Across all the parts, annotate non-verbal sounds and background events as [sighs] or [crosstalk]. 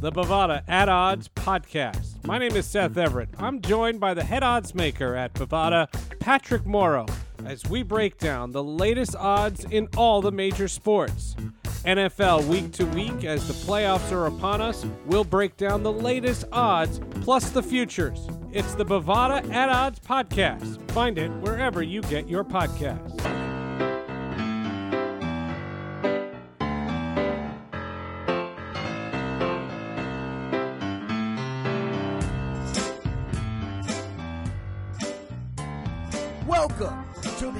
the Bovada At Odds podcast. My name is Seth Everett. I'm joined by the head odds maker at Bovada, Patrick Morrow, as we break down the latest odds in all the major sports. NFL week to week, as the playoffs are upon us, we'll break down the latest odds plus the futures. It's the Bovada At Odds podcast. Find it wherever you get your podcasts.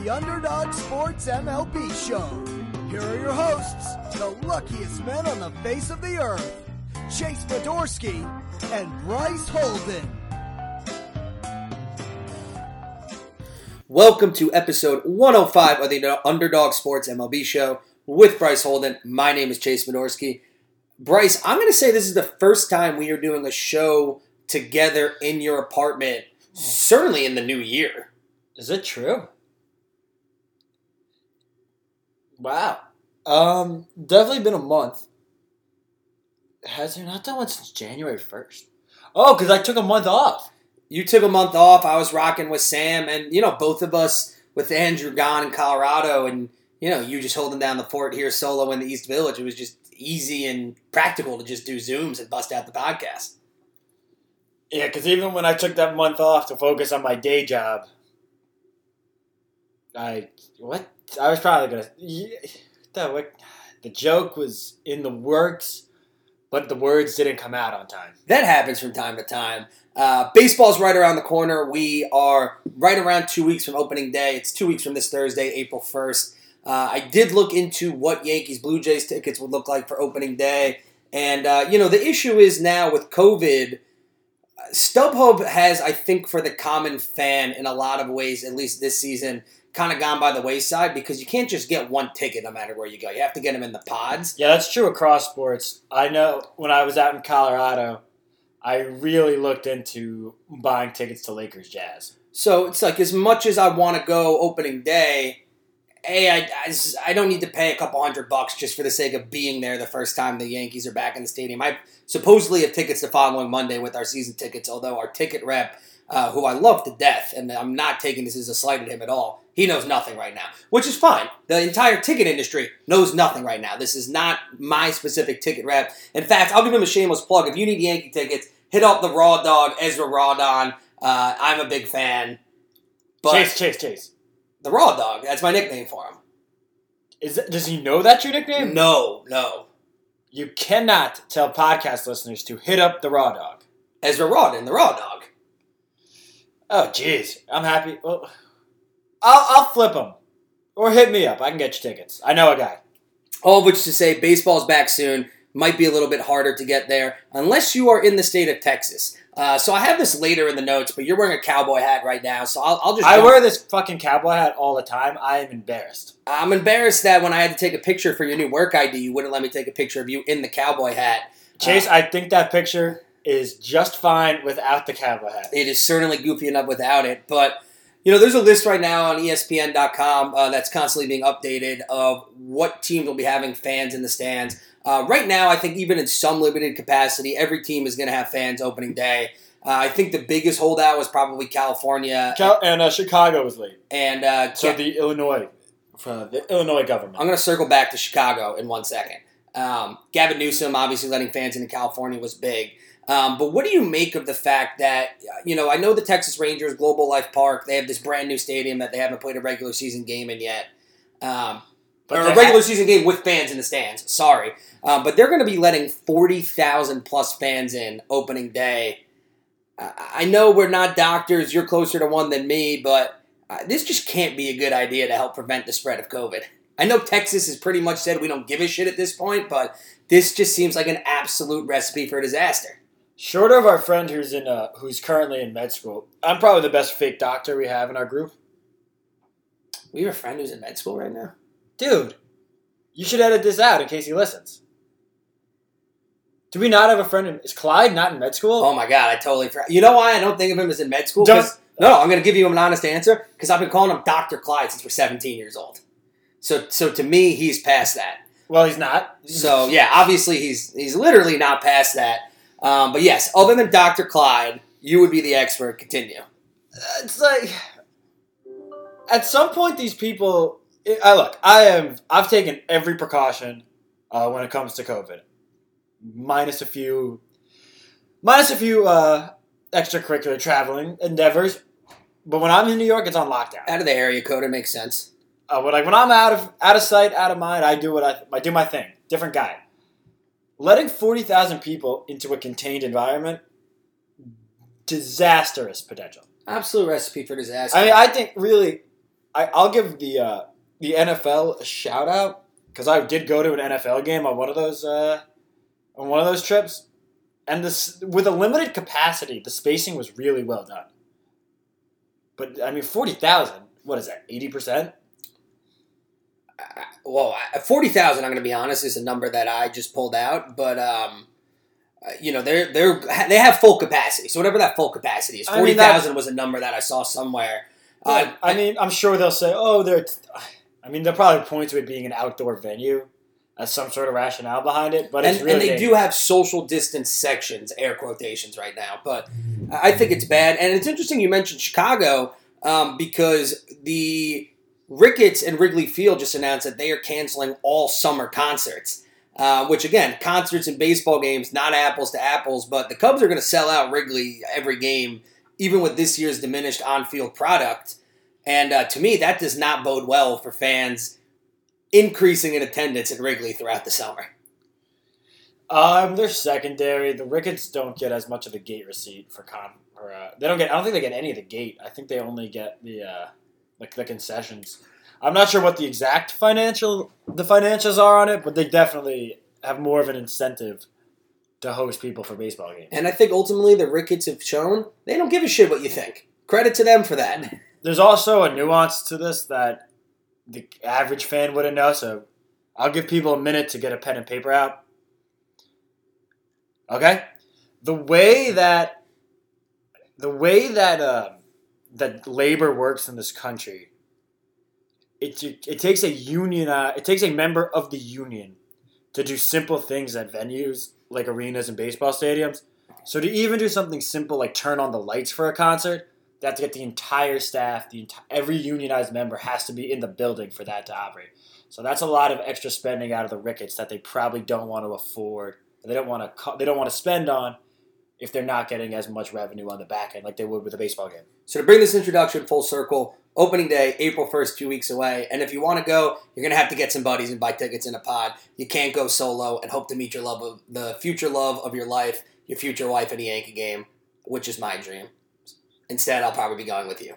The Underdog Sports MLB Show. Here are your hosts, the luckiest men on the face of the earth, Chase Fedorsky and Bryce Holden. Welcome to episode 105 of the Underdog Sports MLB Show with Bryce Holden. My name is Chase Fedorsky. Bryce, I'm going to say this is the first time we are doing a show together in your apartment, certainly in the new year. Is it true? Wow. Um, definitely been a month. Has there not done one since January first? Oh, because I took a month off. You took a month off. I was rocking with Sam, and you know both of us with Andrew gone in Colorado, and you know you just holding down the fort here solo in the East Village. It was just easy and practical to just do zooms and bust out the podcast. Yeah, because even when I took that month off to focus on my day job, I what I was probably gonna yeah, that the joke was in the works, but the words didn't come out on time. That happens from time to time. Uh, baseball's right around the corner. We are right around two weeks from opening day. It's two weeks from this Thursday, April 1st. Uh, I did look into what Yankees Blue Jays tickets would look like for opening day. And, uh, you know, the issue is now with COVID, StubHub has, I think, for the common fan in a lot of ways, at least this season, kind of gone by the wayside because you can't just get one ticket no matter where you go. You have to get them in the pods. Yeah, that's true across sports. I know when I was out in Colorado, I really looked into buying tickets to Lakers Jazz. So it's like as much as I want to go opening day, hey, I, I, I, don't need to pay a couple hundred bucks just for the sake of being there the first time the Yankees are back in the stadium. I supposedly have tickets the following Monday with our season tickets, although our ticket rep, uh, who I love to death, and I'm not taking this as a slight at him at all, he knows nothing right now, which is fine. The entire ticket industry knows nothing right now. This is not my specific ticket rep. In fact, I'll give him a shameless plug. If you need Yankee tickets, hit up the Raw Dog, Ezra Rawdon. Uh, I'm a big fan. But chase, chase, chase. The Raw Dog. That's my nickname for him. Is that, does he know that's your nickname? No, no. You cannot tell podcast listeners to hit up the Raw Dog. Ezra Rawdon, the Raw Dog. Oh, jeez. I'm happy. Well, I'll, I'll flip them. Or hit me up. I can get you tickets. I know a guy. All of which to say, baseball's back soon. Might be a little bit harder to get there unless you are in the state of Texas. Uh, so I have this later in the notes, but you're wearing a cowboy hat right now, so I'll, I'll just. I wear this fucking cowboy hat all the time. I am embarrassed. I'm embarrassed that when I had to take a picture for your new work ID, you wouldn't let me take a picture of you in the cowboy hat. Chase, uh, I think that picture is just fine without the cowboy hat. It is certainly goofy enough without it, but you know, there's a list right now on ESPN.com uh, that's constantly being updated of what teams will be having fans in the stands. Uh, right now, I think even in some limited capacity, every team is going to have fans opening day. Uh, I think the biggest holdout was probably California, Cal- and uh, Chicago was late, and uh, so the Illinois, the Illinois government. I'm going to circle back to Chicago in one second. Um, Gavin Newsom obviously letting fans into California was big. Um, but what do you make of the fact that, you know, I know the Texas Rangers, Global Life Park, they have this brand new stadium that they haven't played a regular season game in yet. Um, or a regular have- season game with fans in the stands, sorry. Um, but they're going to be letting 40,000 plus fans in opening day. I know we're not doctors, you're closer to one than me, but uh, this just can't be a good idea to help prevent the spread of COVID. I know Texas has pretty much said we don't give a shit at this point, but this just seems like an absolute recipe for disaster. Short of our friend who's in uh, who's currently in med school, I'm probably the best fake doctor we have in our group. We have a friend who's in med school right now, dude. You should edit this out in case he listens. Do we not have a friend? In, is Clyde not in med school? Oh my god, I totally forgot. You know why I don't think of him as in med school? no, no, I'm going to give you an honest answer because I've been calling him Doctor Clyde since we're 17 years old. So, so to me, he's past that. Well, he's not. So yeah, obviously he's he's literally not past that. Um, but yes, other than Dr. Clyde, you would be the expert. Continue. it's like at some point these people. I look. I am. I've taken every precaution uh, when it comes to COVID, minus a few, minus a few uh, extracurricular traveling endeavors. But when I'm in New York, it's on lockdown. Out of the area code, it makes sense. Uh, but like when I'm out of out of sight, out of mind, I do what I I do my thing. Different guy. Letting forty thousand people into a contained environment, disastrous potential. Absolute recipe for disaster. I mean, I think really, I, I'll give the uh, the NFL a shout out because I did go to an NFL game on one of those uh, on one of those trips, and this with a limited capacity, the spacing was really well done. But I mean, forty thousand. What is that? Eighty percent. Well, forty thousand. I'm going to be honest, is a number that I just pulled out, but um, uh, you know, they're they're they have full capacity. So whatever that full capacity is, I mean, forty thousand was a number that I saw somewhere. Uh, I mean, I'm sure they'll say, "Oh, they're." I mean, they'll probably point to it being an outdoor venue as some sort of rationale behind it, but and, it's really and they do have social distance sections, air quotations, right now. But I think it's bad, and it's interesting you mentioned Chicago um, because the Ricketts and Wrigley Field just announced that they are canceling all summer concerts. Uh, which again, concerts and baseball games, not apples to apples, but the Cubs are going to sell out Wrigley every game, even with this year's diminished on-field product. And uh, to me, that does not bode well for fans increasing in attendance at Wrigley throughout the summer. Um, they're secondary. The Ricketts don't get as much of a gate receipt for con. Or, uh, they don't get. I don't think they get any of the gate. I think they only get the uh, like the concessions. I'm not sure what the exact financial the financials are on it, but they definitely have more of an incentive to host people for baseball games. And I think ultimately the Ricketts have shown they don't give a shit what you think. Credit to them for that. [laughs] There's also a nuance to this that the average fan wouldn't know. So I'll give people a minute to get a pen and paper out. Okay, the way that the way that uh, that labor works in this country, it it takes a union. Uh, it takes a member of the union to do simple things at venues like arenas and baseball stadiums. So to even do something simple like turn on the lights for a concert, they have to get the entire staff, the enti- every unionized member has to be in the building for that to operate. So that's a lot of extra spending out of the Ricketts that they probably don't want to afford. They don't want to. They don't want to spend on if they're not getting as much revenue on the back end like they would with a baseball game. So to bring this introduction full circle, opening day, April 1st, two weeks away. And if you want to go, you're going to have to get some buddies and buy tickets in a pod. You can't go solo and hope to meet your love of the future love of your life, your future wife at a Yankee game, which is my dream. Instead, I'll probably be going with you.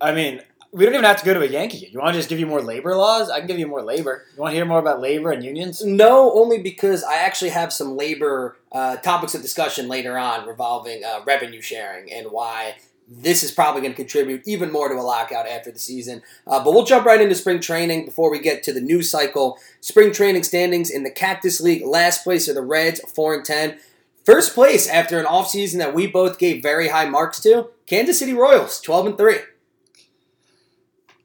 I mean, we don't even have to go to a Yankee game. You want to just give you more labor laws? I can give you more labor. You want to hear more about labor and unions? No, only because I actually have some labor uh, topics of discussion later on revolving uh, revenue sharing and why this is probably going to contribute even more to a lockout after the season. Uh, but we'll jump right into spring training before we get to the news cycle. Spring training standings in the Cactus League. Last place are the Reds, 4 and 10. First place after an offseason that we both gave very high marks to, Kansas City Royals, 12 and 3.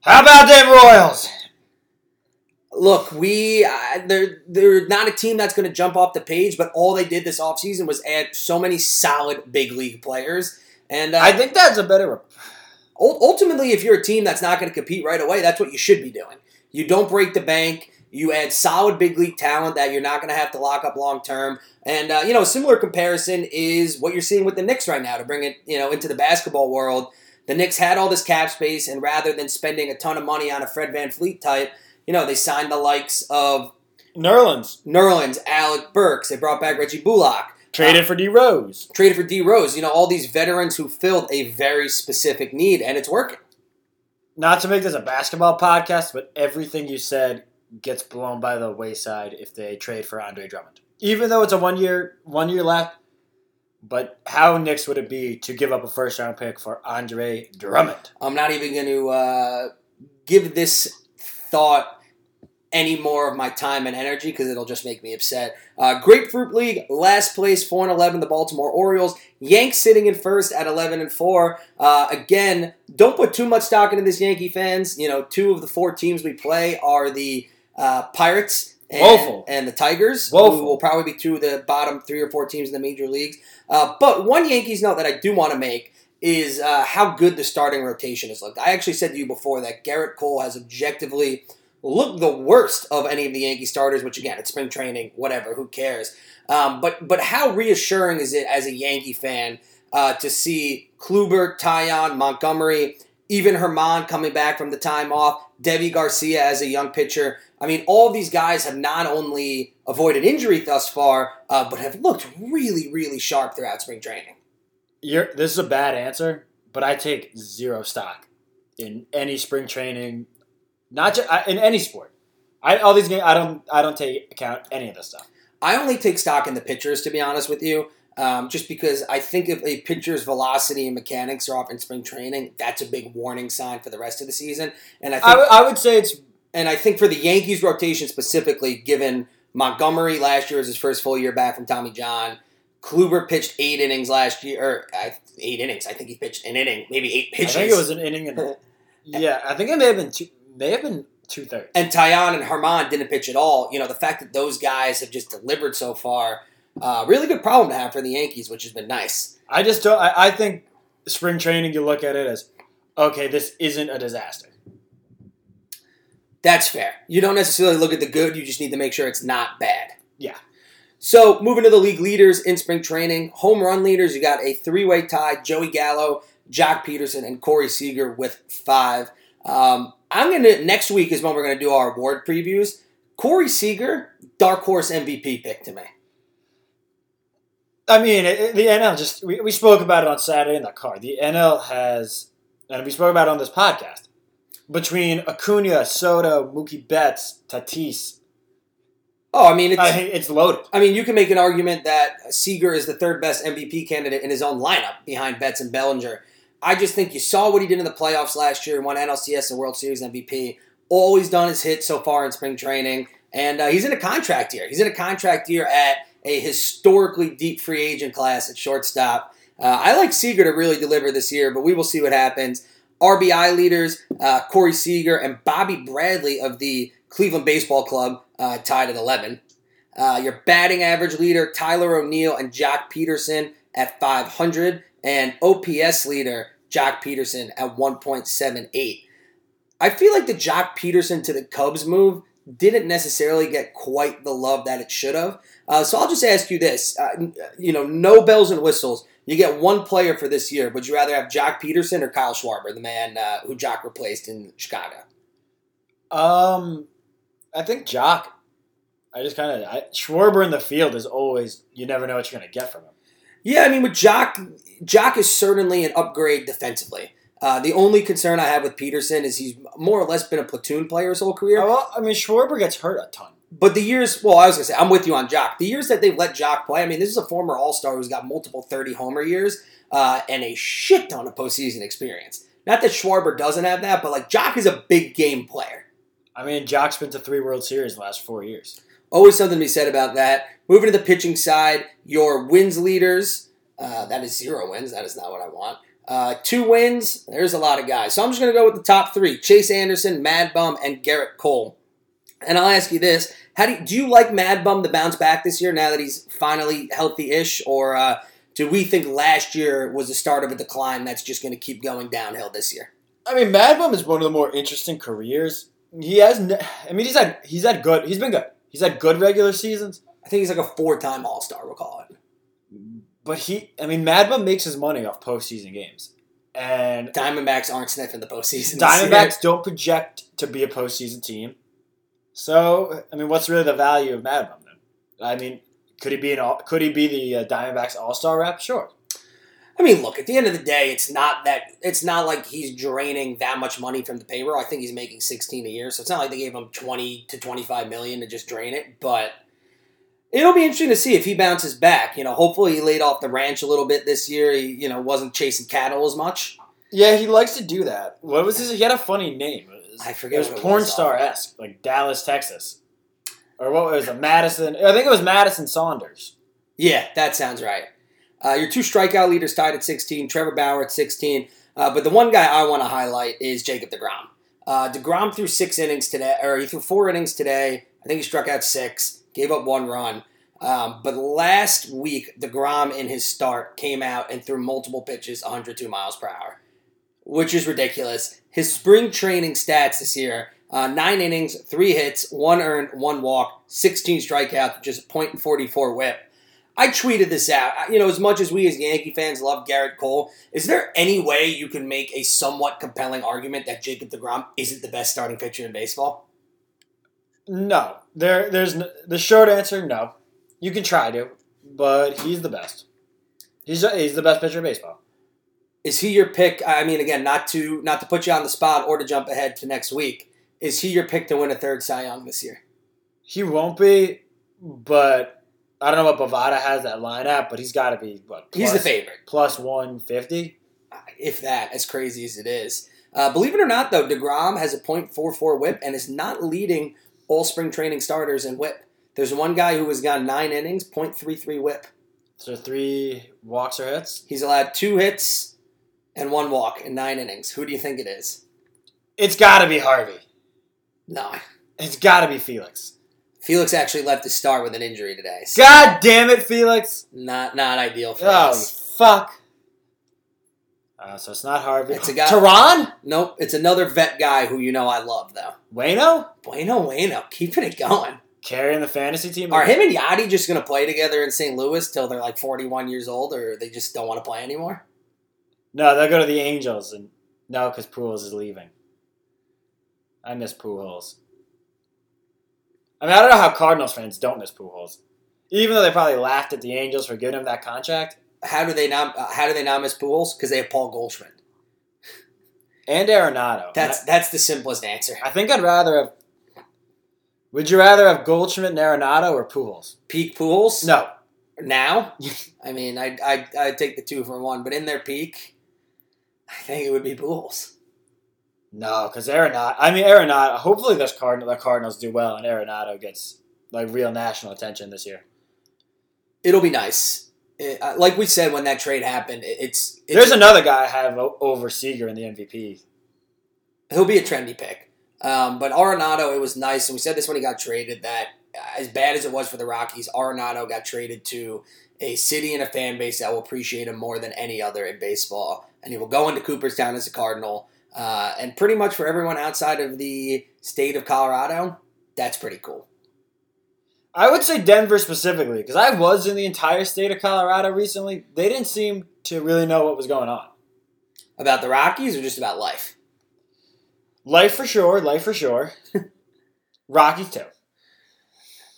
How about them Royals? Look, we uh, they're they're not a team that's going to jump off the page, but all they did this offseason was add so many solid big league players. And uh, I think that's a better. ultimately, if you're a team that's not going to compete right away, that's what you should be doing. You don't break the bank. You add solid big league talent that you're not going to have to lock up long term. And uh, you know, a similar comparison is what you're seeing with the Knicks right now. To bring it, you know, into the basketball world, the Knicks had all this cap space, and rather than spending a ton of money on a Fred VanVleet type, you know, they signed the likes of Nerlens Nerlens, Alec Burks. They brought back Reggie Bullock. traded uh, for D Rose. Traded for D Rose. You know, all these veterans who filled a very specific need, and it's working. Not to make this a basketball podcast, but everything you said gets blown by the wayside if they trade for Andre Drummond. Even though it's a one year one year left, but how Knicks would it be to give up a first round pick for Andre Drummond? I'm not even going to uh, give this thought any more of my time and energy because it'll just make me upset. Uh, Grapefruit League, last place, four and eleven, the Baltimore Orioles. Yanks sitting in first at eleven and four. Uh, again, don't put too much stock into this, Yankee fans. You know, two of the four teams we play are the uh, Pirates and, and the Tigers, Woeful. who will probably be two of the bottom three or four teams in the major leagues. Uh, but one Yankees note that I do want to make is uh, how good the starting rotation has looked. I actually said to you before that Gerrit Cole has objectively looked the worst of any of the Yankee starters, which again, it's spring training, whatever, who cares? Um, but but how reassuring is it as a Yankee fan uh, to see Kluber, Taillon, Montgomery, even Herman coming back from the time off, Deivi Garcia as a young pitcher. I mean, all these guys have not only avoided injury thus far, uh, but have looked really, really sharp throughout spring training. You're, this is a bad answer, but I take zero stock in any spring training, not just in any sport. I all these games, I don't I don't take account any of this stuff. I only take stock in the pitchers, to be honest with you, um, just because I think if a pitcher's velocity and mechanics are off in spring training, that's a big warning sign for the rest of the season. And I think I, would- say it's And I think for the Yankees rotation specifically, given Montgomery last year was his first full year back from Tommy John, Kluber pitched eight innings last year, or eight innings. I think he pitched an inning, maybe eight I pitches. think it was an inning and [laughs] yeah, I think it may have been two may have been two thirds. and Taillon and Herman didn't pitch at all. You know, the fact that those guys have just delivered so far, uh, really good problem to have for the Yankees, which has been nice. I just don't. I, I think spring training. You look at it as okay. This isn't a disaster. That's fair. You don't necessarily look at the good, you just need to make sure it's not bad. Yeah. So, moving to the league leaders in spring training, home run leaders, you got a three way tie Joey Gallo, Joc Pederson, and Corey Seager with five. Um, I'm going to, next week is when we're going to do our award previews. Corey Seager, dark horse MVP pick to me. I mean, it, the NL just we, we spoke about it on Saturday in the car. The NL has, and we spoke about it on this podcast. Between Acuna, Soto, Mookie Betts, Tatis, Oh, I mean, it's. I it's loaded. I mean, you can make an argument that Seager is the third best MVP candidate in his own lineup behind Betts and Bellinger. I just think you saw what he did in the playoffs last year, won NLCS and World Series MVP. All he's done is hit so far in spring training, and uh, he's in a contract year. He's in a contract year at a historically deep free agent class at shortstop. Uh, I like Seager to really deliver this year, but we will see what happens. RBI leaders, uh, Corey Seager and Bobby Bradley of the Cleveland Baseball Club uh, tied at 11. Uh, your batting average leader, Tyler O'Neill and Joc Pederson at 500. And OPS leader, Joc Pederson at 1.78. I feel like the Joc Pederson to the Cubs move didn't necessarily get quite the love that it should have. Uh, so I'll just ask you this: uh, you know, no bells and whistles. You get one player for this year. Would you rather have Joc Pederson or Kyle Schwarber, the man uh, who Joc replaced in Chicago? Um, I think Joc. I just kind of Schwarber in the field is always you never know what you're gonna get from him. Yeah, I mean, with Joc, Joc is certainly an upgrade defensively. Uh, the only concern I have with Pederson is he's more or less been a platoon player his whole career. Well, I mean Schwarber gets hurt a ton. But the years, well, I was gonna say, I'm with you on Joc. The years that they've let Joc play, I mean, this is a former All Star who's got multiple 30 homer years uh, and a shit ton of postseason experience. Not that Schwarber doesn't have that, but like Joc is a big game player. I mean, Joc's been to three World Series the last four years. Always something to be said about that. Moving to the pitching side, your wins leaders, uh, that is zero wins. That is not what I want. Uh, two wins, there's a lot of guys. So I'm just going to go with the top three Chase Anderson, Mad Bum, and Gerrit Cole. And I'll ask you this: How do you, do you like Mad Bum to bounce back this year now that he's finally healthy-ish, or uh, do we think last year was the start of a decline that's just going to keep going downhill this year? I mean, Mad Bum is one of the more interesting careers. He has. ne- I mean, he's had. He's had good. He's been good. He's had good regular seasons. I think he's like a four-time All-Star. We'll call it. But he. I mean, Mad Bum makes his money off postseason games, and Diamondbacks aren't sniffing the postseason. Diamondbacks don't project to be a postseason team. So, I mean, what's really the value of Mad Bum then? I mean, could he be an all, could he be the uh, Diamondbacks All Star rep? Sure. I mean, look. At the end of the day, it's not that. It's not like he's draining that much money from the payroll. I think he's making sixteen a year, so it's not like they gave him twenty to twenty-five million to just drain it. But it'll be interesting to see if he bounces back. You know, hopefully he laid off the ranch a little bit this year. He, you know, wasn't chasing cattle as much. Yeah, he likes to do that. What was his? He had a funny name. Was, I forget It was what porn star esque, like Dallas, Texas, or what was it? Madison. I think it was Madison Saunders. Yeah, that sounds right. Uh, your two strikeout leaders tied at 16, Trevor Bauer at 16. Uh, but the one guy I want to highlight is Jacob DeGrom. Uh, Degrom threw six innings today, or he threw four innings today. I think he struck out six, gave up one run. Um, but last week, Degrom in his start came out and threw multiple pitches, 102 miles per hour, which is ridiculous. His spring training stats this year: uh, nine innings, three hits, one earned, one walk, 16 strikeouts, just .44 WHIP. I tweeted this out. You know, as much as we as Yankee fans love Gerrit Cole, is there any way you can make a somewhat compelling argument that Jacob DeGrom isn't the best starting pitcher in baseball? No, there, there's the short answer. No, you can try to, but he's the best. He's he's the best pitcher in baseball. Is he your pick? I mean, again, not to not to put you on the spot or to jump ahead to next week. Is he your pick to win a third Cy Young this year? He won't be, but I don't know what Bovada has that lineup, but he's got to be what? He's the favorite, plus one fifty. if that. As crazy as it is, uh, believe it or not, though, Degrom has a .44 WHIP and is not leading all spring training starters in WHIP. There's one guy who has gone nine innings, .33 WHIP. So three walks or hits. He's allowed two hits and one walk in nine innings. Who do you think it is? It's got to be Harvey. No. It's got to be Felix. Felix actually left to start with an injury today. So God damn it, Felix! not not ideal for Oh us. fuck. Uh, so it's not Harvey. It's a guy- Teheran? Nope, it's another vet guy who you know I love though. Bueno? Bueno, bueno, keeping it going. Carrying the fantasy team. Are him and Yadi just going to play together in St. Louis till they're like 41 years old, or they just don't want to play anymore? No, they'll go to the Angels, and no, because Pujols is leaving. I miss Pujols. I mean, I don't know how Cardinals fans don't miss Pujols, even though they probably laughed at the Angels for giving him that contract. How do they not? Uh, how do they not miss Pujols? Because they have Paul Goldschmidt. And Arenado. That's that's the simplest answer. I think I'd rather have. Would you rather have Goldschmidt and Arenado or Pujols? Peak Pujols. No. Now, [laughs] I mean, I I I take the two for one, but in their peak, I think it would be Pujols. No, because Arenado. I mean, Arenado. Hopefully, those Cardinal, the Cardinals do well, and Arenado gets like real national attention this year. It'll be nice. It- uh, like we said when that trade happened, it- it's, it's There's another guy I have over Seager in the MVP. he'll be a trendy pick. Um, but Arenado, it was nice, and we said this when he got traded that as bad as it was for the Rockies, Arenado got traded to a city and a fan base that will appreciate him more than any other in baseball, and he will go into Cooperstown as a Cardinal. Uh, and pretty much for everyone outside of the state of Colorado, that's pretty cool. I would say Denver specifically because I was in the entire state of Colorado recently. They didn't seem to really know what was going on. About the Rockies or just about life? Life for sure, life for sure. [laughs] Rockies too.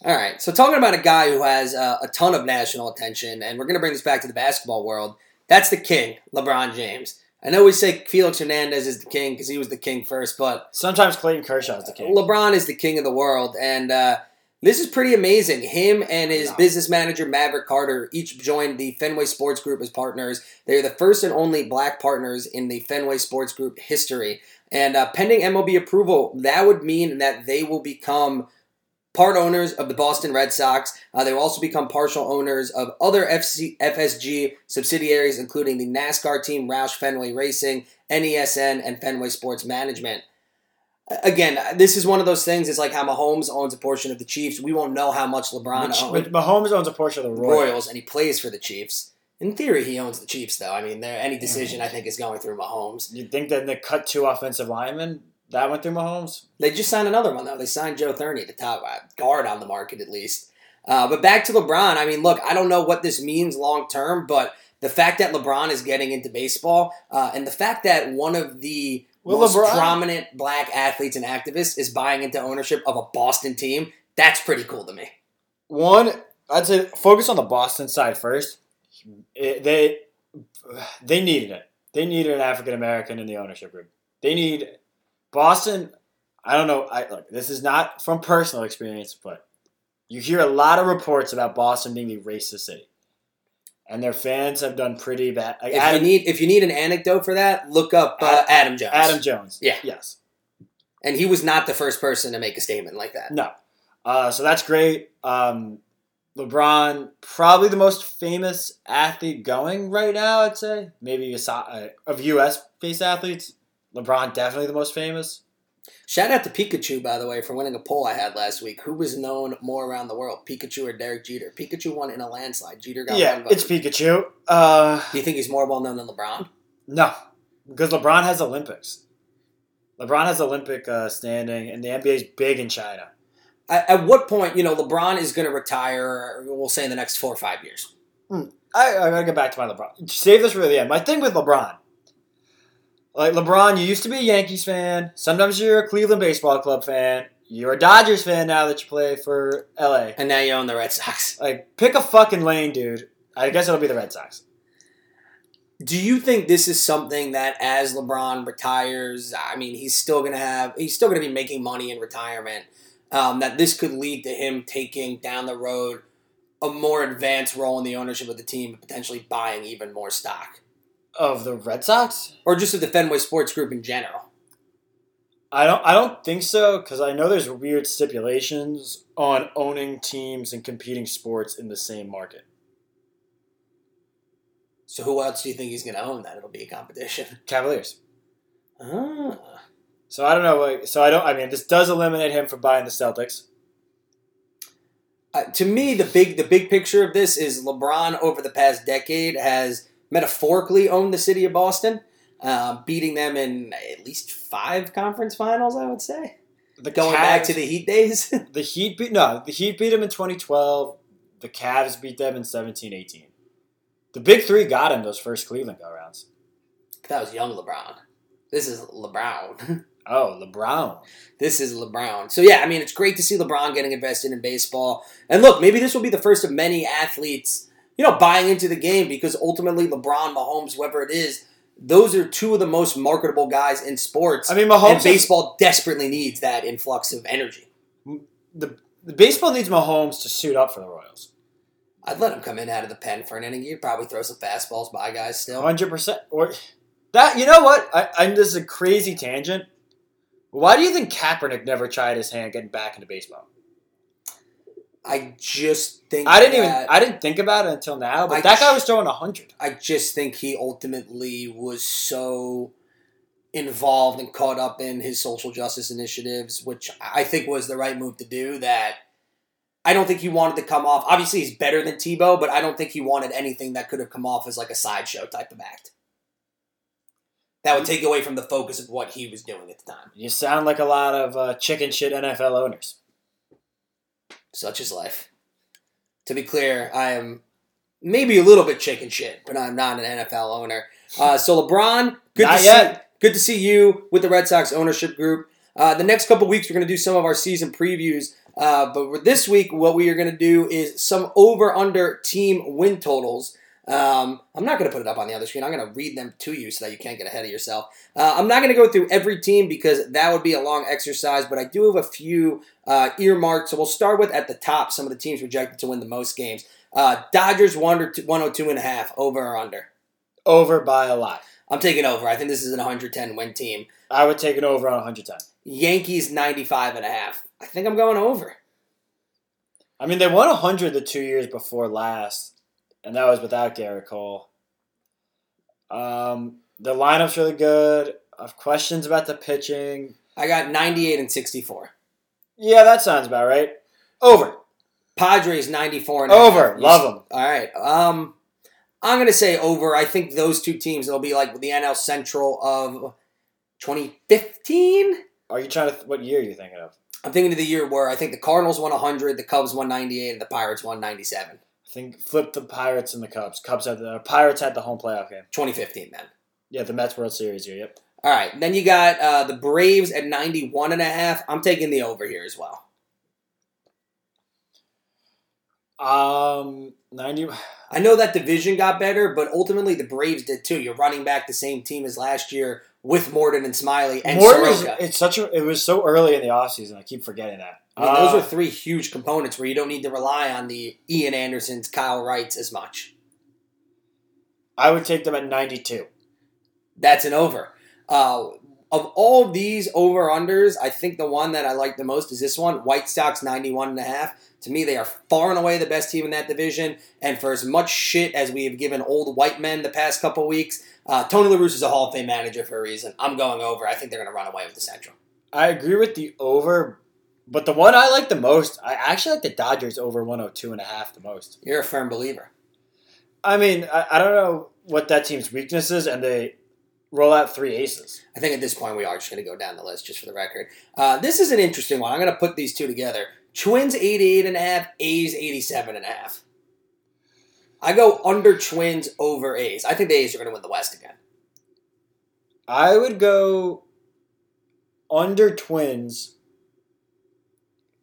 All right. So talking about a guy who has uh, a ton of national attention, and we're going to bring this back to the basketball world. That's the king, LeBron James. I know we say Felix Hernandez is the king because he was the king first, but Sometimes Clayton Kershaw is the king. LeBron is the king of the world, and uh, this is pretty amazing. Him and his business manager Maverick Carter each joined the Fenway Sports Group as partners. They're the first and only black partners in the Fenway Sports Group history. And uh, pending MLB approval, that would mean that they will become part owners of the Boston Red Sox. Uh, they will also become partial owners of other FC, FSG subsidiaries, including the NASCAR team Roush Fenway Racing, NESN, and Fenway Sports Management. Again, this is one of those things. It's like how Mahomes owns a portion of the Chiefs. We won't know how much LeBron Which, owns Mahomes owns a portion of the Royals. Royals. and he plays for the Chiefs. In theory, he owns the Chiefs, though. I mean, there any decision I think is going through Mahomes. You think that they cut two offensive linemen? That went through Mahomes? They just signed another one though. They signed Joe Thuney, the top guard on the market at least. Uh, but back to LeBron. I mean, look, I don't know what this means long term, but the fact that LeBron is getting into baseball uh, and the fact that one of the Well, most LeBron- prominent black athletes and activists is buying into ownership of a Boston team, that's pretty cool to me. One, I'd say focus on the Boston side first. It- they they needed it. They needed an African American in the ownership group. They need Boston. I don't know. I look. This is not from personal experience, but you hear a lot of reports about Boston being a racist city, and their fans have done pretty bad. Like If Adam, you need if you need an anecdote for that, look up uh, Adam Jones. Adam Jones. Yeah. Yes. and he was not the first person to make a statement like that. No. Uh, so that's great. Um, LeBron, probably the most famous athlete going right now, I'd say. Maybe a, uh, of U.S. based athletes. LeBron, definitely the most famous. Shout out to Pikachu, by the way, for winning a poll I had last week. Who was known more around the world, Pikachu or Derek Jeter? Pikachu won in a landslide. Jeter got yeah, one vote. it's Pikachu. Uh, Do you think he's more well known than LeBron? no, because LeBron has Olympics. LeBron has Olympic uh, standing, and the NBA's big in China. At, at what point, you know, LeBron is going to retire? We'll say in the next four or five years. I, I gotta get back to my LeBron. Save this for the end. My thing with LeBron, like LeBron, you used to be a Yankees fan. Sometimes you're a Cleveland baseball club fan. You're a Dodgers fan now that you play for LA. And now you own the Red Sox. Like, pick a fucking lane, dude. I guess it'll be the Red Sox. Do you think this is something that as LeBron retires, I mean, he's still going to have, he's still going to be making money in retirement, um, that this could lead to him taking down the road a more advanced role in the ownership of the team, potentially buying even more stock? Of the Red Sox? Or just of the Fenway Sports Group in general? I don't. I don't think so because I know there's weird stipulations on owning teams and competing sports in the same market. So who else do you think he's going to own that? It'll be a competition. [laughs] Cavaliers. Ah. So I don't know. Like, so I don't. I mean, this does eliminate him from buying the Celtics. Uh, to me, the big the big picture of this is LeBron over the past decade has metaphorically owned the city of Boston, uh, beating them in at least five conference finals. I would say The going back to the Heat days. [laughs] the Heat beat no. The Heat beat him in 2012. The Cavs beat them in 17-18. The big three got him those first Cleveland go rounds. that was young LeBron. This is LeBron. [laughs] Oh, LeBron. this is LeBron. So yeah, I mean, it's great to see LeBron getting invested in baseball. And look, maybe this will be the first of many athletes, you know, buying into the game because ultimately LeBron, Mahomes, whoever it is, those are two of the most marketable guys in sports. I mean, Mahomes. and baseball desperately needs that influx of energy. the, the baseball needs Mahomes to suit up for the Royals. I'd let him come in out of the pen for an inning. You'd probably throw some fastballs by guys still. Hundred percent. Or that you know what? I, I this is a crazy tangent. Why do you think Kaepernick never tried his hand getting back into baseball? I just think I didn't even I didn't think about it until now, but I that guy was throwing hundred. I just think he ultimately was so involved and caught up in his social justice initiatives, which I think was the right move to do. That I don't think he wanted to come off. Obviously, he's better than Tebow, but I don't think he wanted anything that could have come off as like a sideshow type of act. That would take away from the focus of what he was doing at the time. You sound like a lot of uh, chicken shit NFL owners. Such is life. To be clear, I am maybe a little bit chicken shit, but I'm not an NFL owner. Uh, so LeBron, good Not to yet. see. Good to see you with the Red Sox ownership group. Uh, the next couple weeks, we're going to do some of our season previews. Uh, but this week, what we are going to do is some over under team win totals. Um, I'm not going to put it up on the other screen. I'm going to read them to you so that you can't get ahead of yourself. Uh, I'm not going to go through every team because that would be a long exercise, but I do have a few uh, earmarked. So we'll start with at the top some of the teams projected to win the most games. Uh, Dodgers 102 and a half, over or under. Over by a lot. I'm taking over. I think this is an 110 win team. I would take it over on 110. Yankees 95 and a half. I think I'm going over. I mean, they won 100 the two years before last, and that was without Gerrit Cole. Um, the lineup's really good. I have questions about the pitching. I got 98 and 64. Yeah, that sounds about right. Over. Padres 94 and. Over. Love them. All right. Um, I'm going to say over. I think those two teams will be like the NL Central of 2015. Are you trying to? What year are you thinking of? I'm thinking of the year where I think the Cardinals won 100, the Cubs won 98, and the Pirates won 97. Think flip the Pirates and the Cubs. Cubs had the Pirates had the home playoff game. 2015 then. Yeah, the Mets World Series year. Yep. All right. Then you got uh, the Braves at 91 and a half. I'm taking the over here as well. Um, ninety. I know that division got better, but ultimately the Braves did too. You're running back the same team as last year with Morton and Smyly and Morton Soroka. it's such a. It was so early in the offseason. I keep forgetting that. I mean, those Uh, are three huge components where you don't need to rely on the Ian Andersons, Kyle Wrights as much. I would take them at ninety-two. That's an over. Uh, of all these over unders, I think the one that I like the most is this one. White Sox 91 and a half. To me, they are far and away the best team in that division. And for as much shit as we have given old white men the past couple weeks, uh, Tony La Russa is a Hall of Fame manager for a reason. I'm going over. I think they're going to run away with the Central. I agree with the over, but the one I like the most, I actually like the Dodgers over 102 and a half the most. You're a firm believer. I mean, I, I don't know what that team's weakness is, and they roll out three aces. I think at this point we are just going to go down the list just for the record. Uh, this is an interesting one. I'm going to put these two together. Twins 88 and a half, A's 87 and a half. I go under Twins over A's. I think the A's are going to win the West again. I would go under Twins.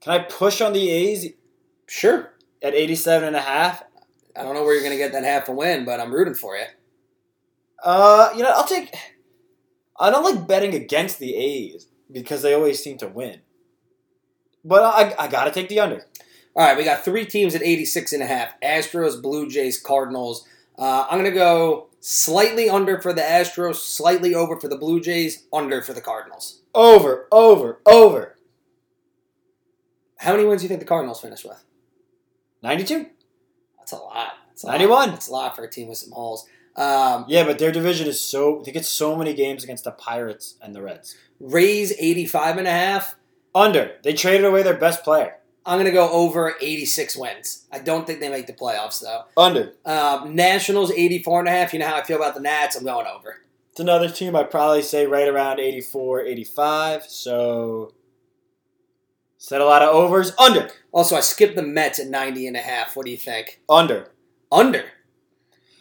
Can I push on the A's Sure. at 87 and a half? I don't know where you're going to get that half a win, but I'm rooting for you. Uh, you know, I'll take. I don't like betting against the A's because they always seem to win. But I, I gotta take the under. All right, we got three teams at 86 and a half. Astros, Blue Jays, Cardinals. Uh, I'm going to go slightly under for the Astros, slightly over for the Blue Jays, under for the Cardinals. Over, over, over. How many wins do you think the Cardinals finish with? 92? That's a lot. That's a lot. 91. That's a lot for a team with some holes. Um, Yeah, but their division is so. They get so many games against the Pirates and the Reds. Rays 85 and a half. Under. They traded away their best player. I'm going to go over 86 wins. I don't think they make the playoffs, though. Under. Um, Nationals 84 and a half. You know how I feel about the Nats. I'm going over. It's another team I'd probably say right around 84, 85. So. Said a lot of overs. Under. Also, I skipped the Mets at 90 and a half. What do you think? Under. Under.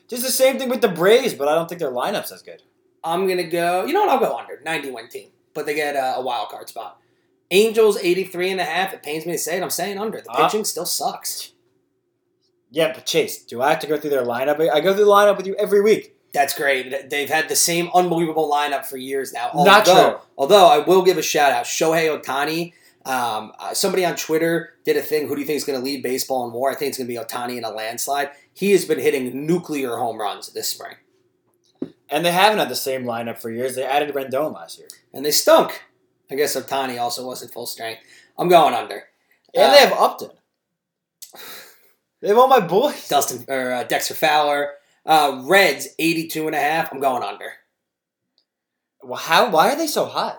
Just the same thing with the Braves, but I don't think their lineup's as good. I'm going to go, you know what? I'll go under. 91 team. But they get a, a wild card spot. Angels 83 and a half. It pains me to say it. I'm saying under. The Uh, pitching still sucks. Yeah, but Chase, do I have to go through their lineup? I go through the lineup with you every week. That's great. They've had the same unbelievable lineup for years now. Not although, true. Although I will give a shout out, Shohei Ohtani. Um, uh, somebody on Twitter did a thing. Who do you think is going to lead baseball in WAR? I think it's going to be Ohtani in a landslide. He has been hitting nuclear home runs this spring, And they haven't had the same lineup for years. They added Rendon last year. and they stunk. I guess Ohtani also wasn't full strength. I'm going under. And Uh, they have Upton. [sighs] They have all my boys. Dustin or uh, Dexter Fowler. Uh, Reds 82 and a half. I'm going under. Well, how? Why are they so high?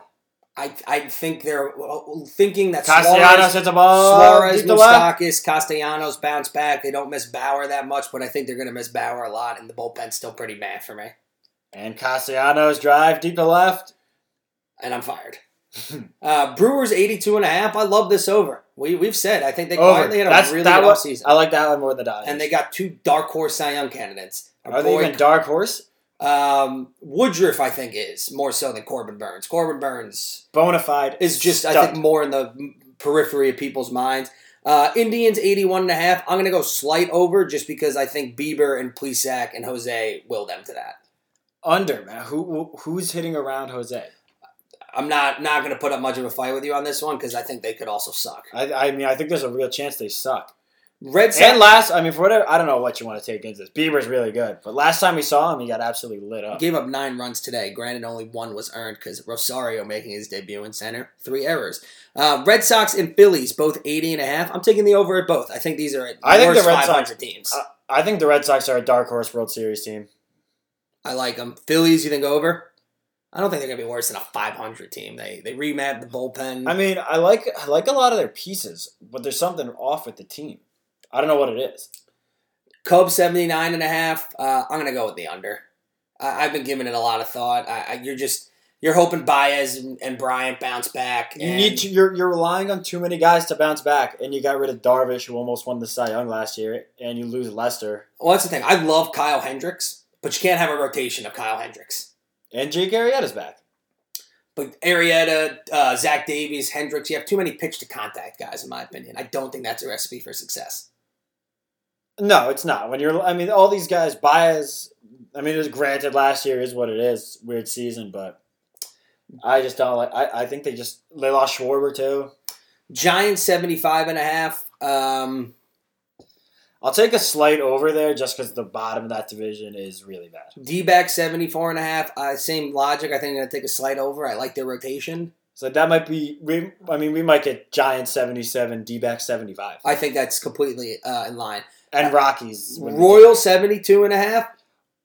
I, I think they're thinking that Castellanos Suarez, hits the ball. Suarez, deep to left. Moustakas, Castellanos bounce back. They don't miss Bauer that much, but I think they're going to miss Bauer a lot, and the bullpen's still pretty bad for me. And Castellanos drive deep to left. And I'm fired. [laughs] uh, Brewers 82 and a half. I love this over. We, we've said I think they Over. quietly had a That's really that good one. offseason. I like that one more than the Dodgers. And they got two dark horse Cy Young candidates. Our are they even dark horse? um, Woodruff, I think, is more so than Corbin Burnes. Corbin Burnes Bonafide is just, I think, more in the periphery of people's minds. Uh, Indians 81 and a half. I'm going to go slight over just because I think Bieber and Plesac and Jose will them to that. under man. Who who's hitting around Jose? I'm not not going to put up much of a fight with you on this one because I think they could also suck. I, I mean, I think there's a real chance they suck. Red Sox. And last, I mean, for whatever, I don't know what you want to take into this. Bieber's really good, but last time we saw him, he got absolutely lit up. Gave up nine runs today. Granted, only one was earned because Rosario making his debut in center. Three errors. Uh, Red Sox and Phillies, both 80 and a half. I'm taking the over at both. I think these are I think the Red 500 Sox- teams. Uh, I think the Red Sox are a dark horse World Series team. I like them. Phillies, you think over? I don't think they're going to be worse than a 500 team. They they remap the bullpen. I mean, I like I like a lot of their pieces, but there's something off with the team. I don't know what it is. Cubs 79 and a half. Uh, I'm going to go with the under. I, I've been giving it a lot of thought. I, I, you're just you're hoping Baez and, and Bryant bounce back. You need to. You're you're relying on too many guys to bounce back, and you got rid of Darvish, who almost won the Cy Young last year, and you lose Lester Well, that's the thing. I love Kyle Hendricks, but you can't have a rotation of Kyle Hendricks. And Jake Arrieta's back. But Arrieta, uh, Zach Davies, Hendricks, you have too many pitch to contact guys, in my opinion. I don't think that's a recipe for success. No, it's not. When you're, I mean, all these guys, Baez. I mean, it was granted last year is what it is. Weird season, but I just don't like. I, I think they just they lost Schwarber too. Giants 75 and a half. Um, I'll take a slight over there just because the bottom of that division is really bad. D-back 74 and a half. Uh, same logic. I think I'm going to take a slight over. I like their rotation. So that might be. We, I mean, we might get Giants seventy seven, D back seventy five, I think that's completely uh, in line. and Rockies Royal 72 and a half.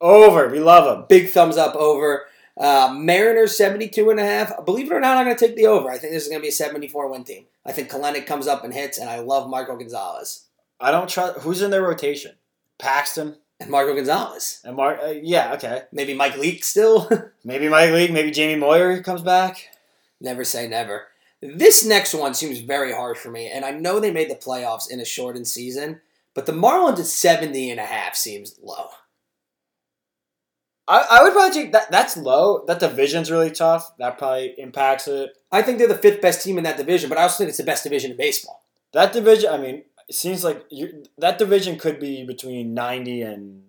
over. We love them. Big thumbs up over. Uh, Mariners 72 and a half. Believe it or not, I'm going to take the over. I think this is going to be a 74 win team. I think Kelenic comes up and hits, and I love Marco Gonzalez. I don't trust. Who's in their rotation? Paxton And Marco Gonzalez. and Mark. Uh, yeah, okay. Maybe Mike Leake still. [laughs] Maybe Mike Leake. Maybe Jamie Moyer comes back. never say never. This next one seems very hard for me, and I know they made the playoffs in a shortened season, but the Marlins at 70 and a half seems low. I, I would probably take that. That's low. That division's really tough. That probably impacts it. I think they're the fifth best team in that division, but I also think it's the best division in baseball. That division. I mean, it seems like that division could be between ninety and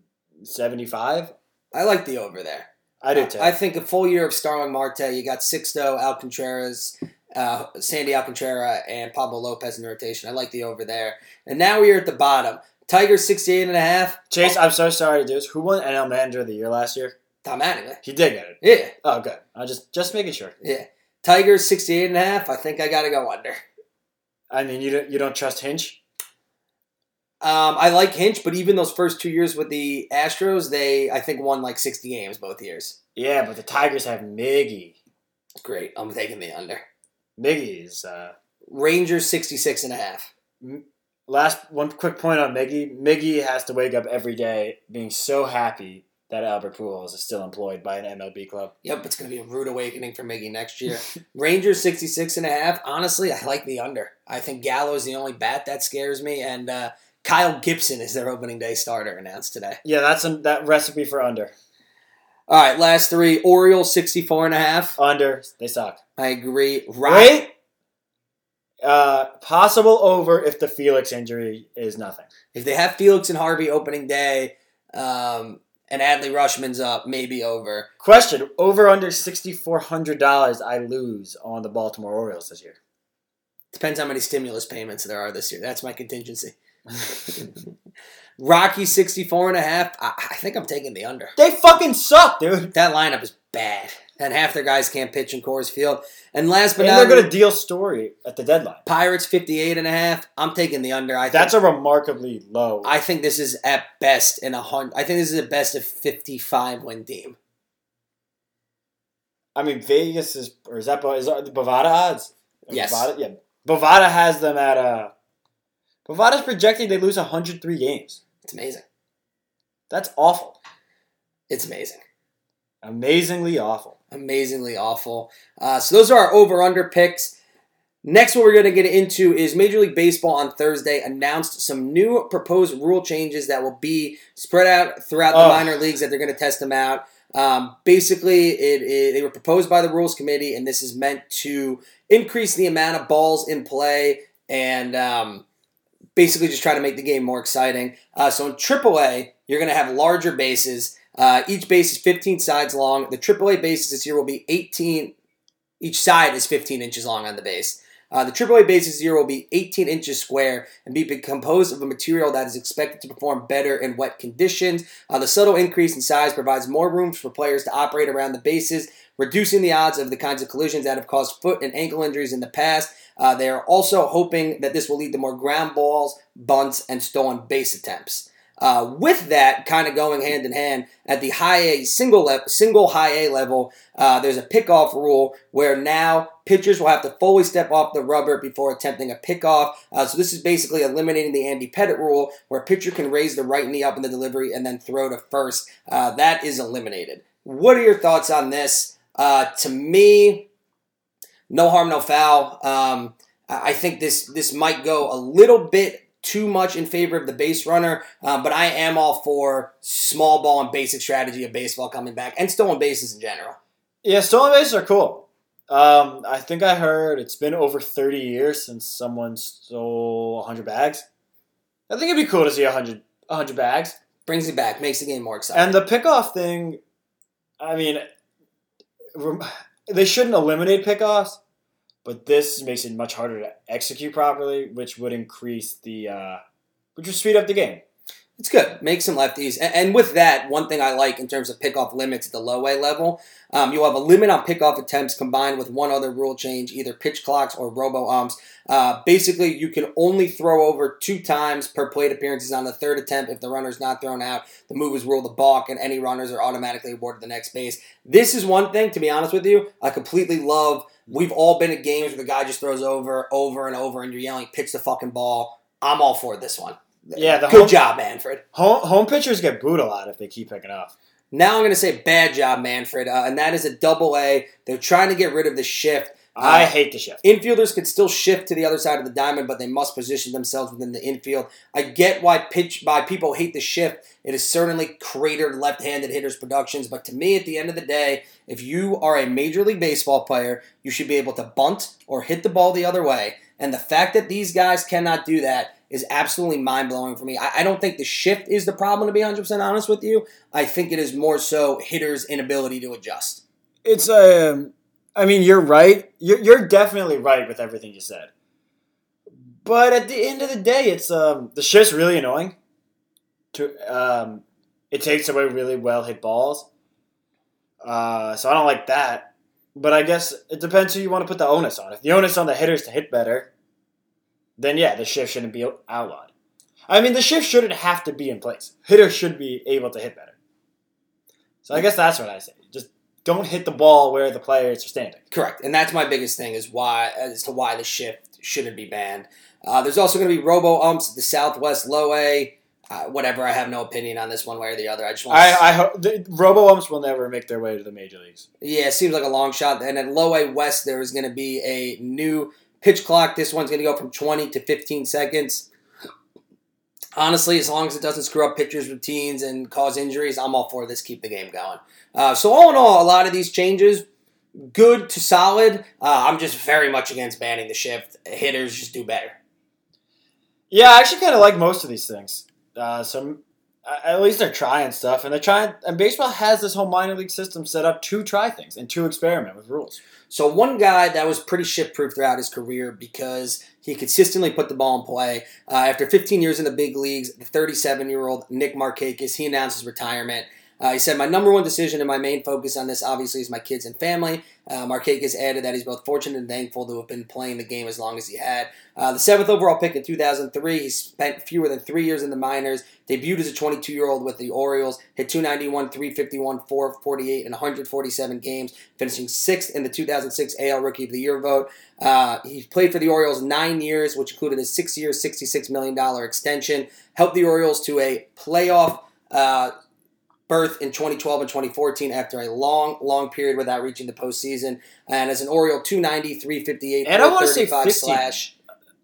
seventy-five. I like the over there. I do too. I think a full year of Starling Marte, you got Sixto, Alcantara's, uh, Sandy Alcantara, and Pablo Lopez in the rotation. I like the over there. And now we are at the bottom. Tigers 68 and a half. Chase, I'm so sorry to do this. Who won NL Manager of the Year last year? Don Mattingly. He did get it. Yeah, Oh, good. I just just making sure. yeah. Tigers 68 and a half. I think I got to go under. I mean, you don't you don't trust Hinch? Um, I like Hinch, but even those first two years with the Astros, they I think won like 60 games both years. Yeah, but the Tigers have Miggy. Great. I'm taking the under. Miggy is uh, Rangers 66 and a half. last one quick point on Miggy. Miggy has to wake up every day being so happy that Albert Pujols is still employed by an MLB club. Yep, it's going to be a rude awakening for Miggy next year. [laughs] Rangers 66 and a half. Honestly, I like the under. I think Gallo is the only bat that scares me, and uh, Kyle Gibson is their opening day starter announced today. Yeah, that's a, that recipe for under. All right, last three. Orioles 64 and a half. Under, they suck. I agree. Right. Wait. Uh, possible over if the Felix injury is nothing. If they have Felix and Harvey opening day, um, and Adley Rutschman's up, maybe over. Question: Over under sixty four hundred dollars, I lose on the Baltimore Orioles this year. Depends how many stimulus payments there are this year. That's my contingency. [laughs] Rocky 64 and a half. I, I think I'm taking the under. They fucking suck, dude. That lineup is bad. And half their guys can't pitch in Coors Field. And last but and not they're gonna deal story at the deadline. Pirates 58 and a half. I'm taking the under. I That's think, a remarkably low. I think this is at best in a hundred. I think this is at best a 55 win team. I mean, Vegas is or is that is that the Bovada odds? Yes. Bovada, yeah. Bovada has them at uh Bovada's projecting they lose 103 games. It's amazing. That's awful. It's amazing. Amazingly awful. amazingly awful. Uh, so those are our over under picks. Next, what we're going to get into is Major League Baseball on Thursday announced some new proposed rule changes that will be spread out throughout the Oh. minor leagues that they're going to test them out. Um, basically, it, it- they were proposed by the Rules Committee, and this is meant to increase the amount of balls in play and um, basically just try to make the game more exciting. Uh, so in AAA, you're going to have larger bases. Uh, each base is 15 sides long. The AAA bases this year will be 18. Each side is 15 inches long on the base. Uh, the AAA bases this year will be 18 inches square and be composed of a material that is expected to perform better in wet conditions. Uh, the subtle increase in size provides more room for players to operate around the bases, reducing the odds of the kinds of collisions that have caused foot and ankle injuries in the past. Uh, they are also hoping that this will lead to more ground balls, bunts, and stolen base attempts. Uh, with that, kind of going hand in hand, at the high A single le- single high A level, uh, there's a pickoff rule where now pitchers will have to fully step off the rubber before attempting a pickoff. Uh, so this is basically eliminating the Andy Pettitte rule, where a pitcher can raise the right knee up in the delivery and then throw to first. Uh, that is eliminated. What are your thoughts on this? Uh, to me, no harm, no foul. Um, I think this this might go a little bit too much in favor of the base runner, um, but I am all for small ball and basic strategy of baseball coming back and stolen bases in general. Yeah, stolen bases are cool. Um, I think I heard it's been over 30 years since someone stole 100 bags. I think it'd be cool to see 100, 100 bags. Brings it back, makes the game more exciting. And the pickoff thing, I mean, they shouldn't eliminate pickoffs, but this makes it much harder to execute properly, which would increase the, uh, which would speed up the game. It's good. Make some lefties. And, and with that, one thing I like in terms of pickoff limits at the low A level, um, you'll have a limit on pickoff attempts combined with one other rule change, either pitch clocks or robo umps. Uh, basically, you can only throw over two times per plate appearances on the third attempt if the runner's not thrown out. The move is ruled a balk, and any runners are automatically awarded the next base. This is one thing, to be honest with you, I completely love. We've all been at games where the guy just throws over, over and over, and you're yelling, pitch the fucking ball. I'm all for this one. Yeah, the Good home, job, Manfred. home home pitchers get booed a lot if they keep picking off. Now I'm going to say bad job, Manfred, uh, and that is a double A. They're trying to get rid of the shift. I Uh, hate the shift. Infielders can still shift to the other side of the diamond, but they must position themselves within the infield. I get why pitch why people hate the shift. It has certainly cratered left-handed hitters' productions, but to me, at the end of the day, if you are a major league baseball player, you should be able to bunt or hit the ball the other way. And the fact that these guys cannot do that is absolutely mind blowing for me. I, I don't think the shift is the problem, to be 100% honest with you. I think it is more so hitters' inability to adjust. It's um, I mean, you're right. You're, you're definitely right with everything you said. But at the end of the day, it's um, the shift's really annoying. To um, it takes away really well hit balls. Uh, so I don't like that. But I guess it depends who you want to put the onus on. If the onus on the hitters to hit better, then yeah, the shift shouldn't be outlawed. I mean, the shift shouldn't have to be in place. Hitters should be able to hit better. So I guess that's what I say. Just don't hit the ball where the players are standing. Correct, and that's my biggest thing is why as to why the shift shouldn't be banned. Uh, there's also going to be robo umps at the Southwest Low A. Uh, whatever, I have no opinion on this one way or the other. I just want. I, I hope the robo umps will never make their way to the major leagues. yeah, it seems like a long shot. And at Low A West, there is going to be a new pitch clock. This one's going to go from 20 to 15 seconds. Honestly, as long as it doesn't screw up pitchers' routines and cause injuries, I'm all for this. Keep the game going. Uh, so all in all, a lot of these changes, good to solid. Uh, I'm just very much against banning the shift. Hitters just do better. Yeah, I actually kind of like most of these things. Uh, uh, at least they're trying stuff, and they're trying. And baseball has this whole minor league system set up to try things and to experiment with rules. So one guy that was pretty shit-proof throughout his career because he consistently put the ball in play. Uh, after 15 years in the big leagues, the 37-year-old Nick Markakis he announced his retirement. Uh, he said, "My number one decision and my main focus on this, obviously, is my kids and family." Uh, Markakis added that he's both fortunate and thankful to have been playing the game as long as he had. Uh, the seventh overall pick in 2003, he spent fewer than three years in the minors. Debuted as a 22-year-old with the Orioles, hit 291, 351, 448 in 147 games, finishing sixth in the 2006 AL Rookie of the Year vote. Uh, he played for the Orioles nine years, which included a six-year, $66 million extension. Helped the Orioles to a playoff uh, berth in 2012 and 2014 after a long, long period without reaching the postseason. And as an Oriole, 290, 358, And I wanna say 435 15. slash.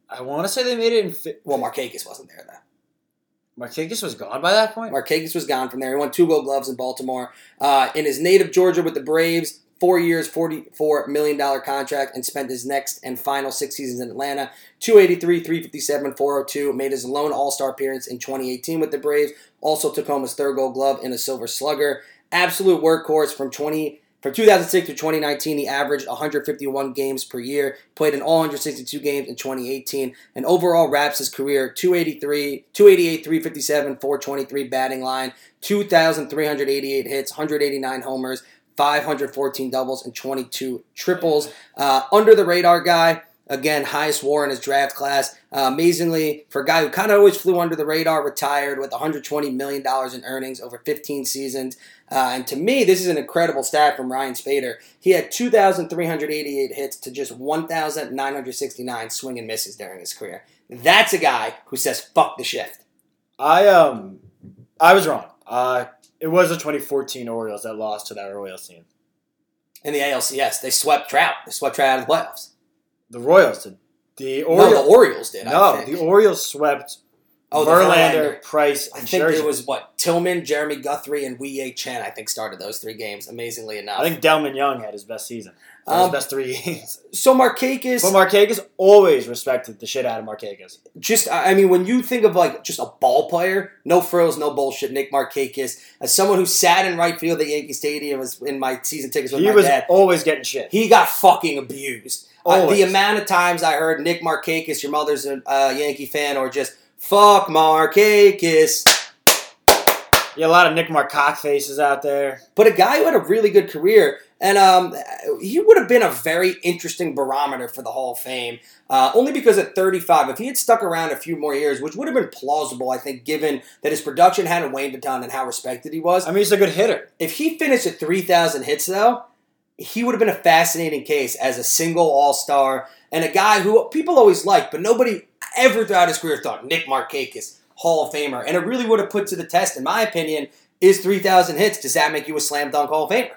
I want to say they made it in. Fi- Well, Markakis wasn't there though. Markakis was gone by that point. Markakis was gone from there. He won two gold gloves in Baltimore. Uh, in his native Georgia with the Braves, four years, $44 million contract, and spent his next and final six seasons in Atlanta. 283, 357, 402. Made his lone All Star appearance in 2018 with the Braves. Also took home his third gold glove in a Silver Slugger. Absolute workhorse from 20. From 2006 to 2019, he averaged 151 games per year, played in all 162 games in 2018, and overall wraps his career 283, 288, 357, 423 batting line, 2,388 hits, 189 homers, 514 doubles, and 22 triples. Uh, under the radar guy, again, highest war in his draft class. Uh, amazingly, for a guy who kind of always flew under the radar, retired with $120 million in earnings over 15 seasons. Uh, and to me, this is an incredible stat from Ryan Spaeder. He had 2,388 hits to just 1,969 swing and misses during his career. That's a guy who says, fuck the shift. I um, I was wrong. Uh, it was the 2014 Orioles that lost to that Royals team. In the ALCS, they swept Trout. They swept Trout out of the playoffs. The Royals did. The No, Orioles. the Orioles did. No, the Orioles swept Oh, the Verlander, Verlander. Price, I think Scherzer. it was what Tillman, Jeremy Guthrie, and Wei Chen. I think started those three games. Amazingly enough, I think Delmon Young had his best season. Um, his best three games. [laughs] so. Markakis, But Markakis always respected the shit out of Markakis. just I I mean, when you think of like just a ball player, no frills, no bullshit. Nick Markakis, as someone who sat in right field at Yankee Stadium was in my season tickets with He my was dad, always getting shit. he got fucking abused. Uh, the amount of times I heard Nick Markakis, your mother's a uh, Yankee fan, or just fuck Markakis. Yeah, a lot of Nick Marcotte faces out there. but a guy who had a really good career. And um, he would have been a very interesting barometer for the Hall of Fame, uh, only because at 35, if he had stuck around a few more years, which would have been plausible, I think, given that his production hadn't waned a ton and how respected he was. I mean, he's a good hitter. If he finished at 3,000 hits, though, he would have been a fascinating case as a single All Star and a guy who people always liked, but nobody ever throughout his career thought Nick Markakis, Hall of Famer. And it really would have put to the test, in my opinion, is 3,000 hits. Does that make you a slam dunk Hall of Famer?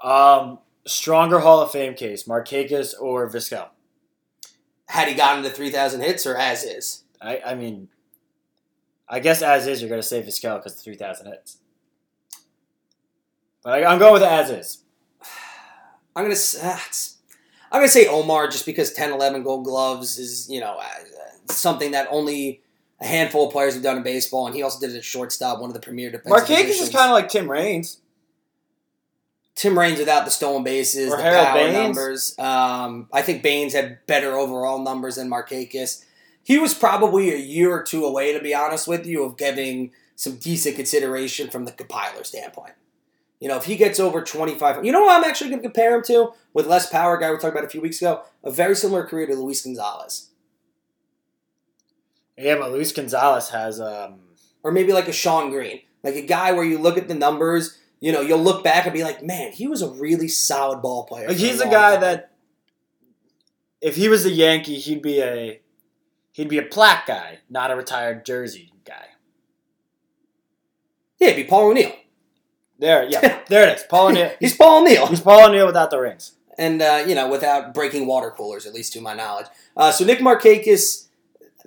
Um, stronger Hall of Fame case, Markakis or Vizquel. Had he gotten to 3,000 hits or as is? I, I mean, I guess as is, you're going to say Vizquel because the 3,000 hits. But I, I'm going with as is. I'm gonna it's- I'm gonna say Omar just because 10, 11 Gold Gloves is you know uh, something that only a handful of players have done in baseball, and he also did it at shortstop, one of the premier defensive Markakis is kind of like Tim Raines. Tim Raines without the stolen bases, Or the Harold power Baines. numbers. Um, I think Baines had better overall numbers than Markakis. He was probably a year or two away, to be honest with you, of getting some decent consideration from the compiler standpoint. You know, if he gets over 25, you know what I'm actually going to compare him to with less power, guy we talked about a few weeks ago? A very similar career to Luis Gonzalez. Yeah, but Luis Gonzalez has um, Or maybe like a Shawn Green. Like a guy where you look at the numbers, you know, you'll look back and be like, man, he was a really solid ball player. like he's a long guy time." that if he was a Yankee, he'd be a he'd be a plaque guy, not a retired jersey guy. Yeah, it'd be Paul O'Neill. There, yeah, [laughs] there it is. Paul O'Neill. He's Paul O'Neill. He's Paul O'Neill without the rings. and uh, you know, without breaking water coolers, at least to my knowledge. Uh, so Nick Markakis,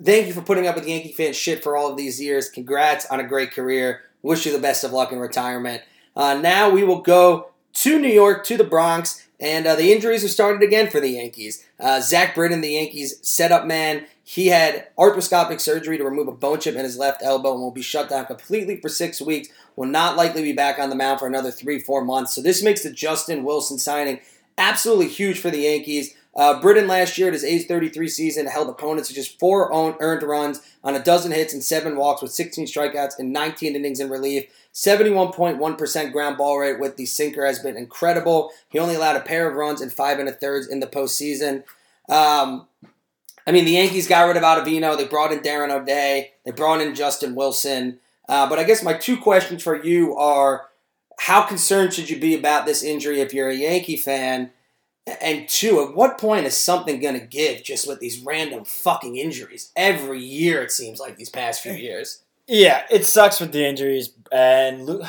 thank you for putting up with Yankee fan shit for all of these years. Congrats on a great career. Wish you the best of luck in retirement. Uh, now we will go to New York, to the Bronx, and uh, the injuries have started again for the Yankees. Uh, Zach Britton, the Yankees setup man, he had arthroscopic surgery to remove a bone chip in his left elbow and will be shut down completely for six weeks. Will not likely be back on the mound for another three, four months. So this makes the Justin Wilson signing absolutely huge for the Yankees. Uh, Britton last year at his age 33 season held opponents to just four own, earned runs on a dozen hits and seven walks with 16 strikeouts and 19 innings in relief. 71.1% ground ball rate with the sinker has been incredible. He only allowed a pair of runs and five and a thirds in the postseason. Um, I mean, the Yankees got rid of Ottavino. They brought in Darren O'Day. They brought in Justin Wilson. Uh, but I guess my two questions for you are how concerned should you be about this injury if you're a Yankee fan? And two, at what point is something going to give just with these random fucking injuries? Every year, it seems like these past few years. Yeah, it sucks with the injuries, and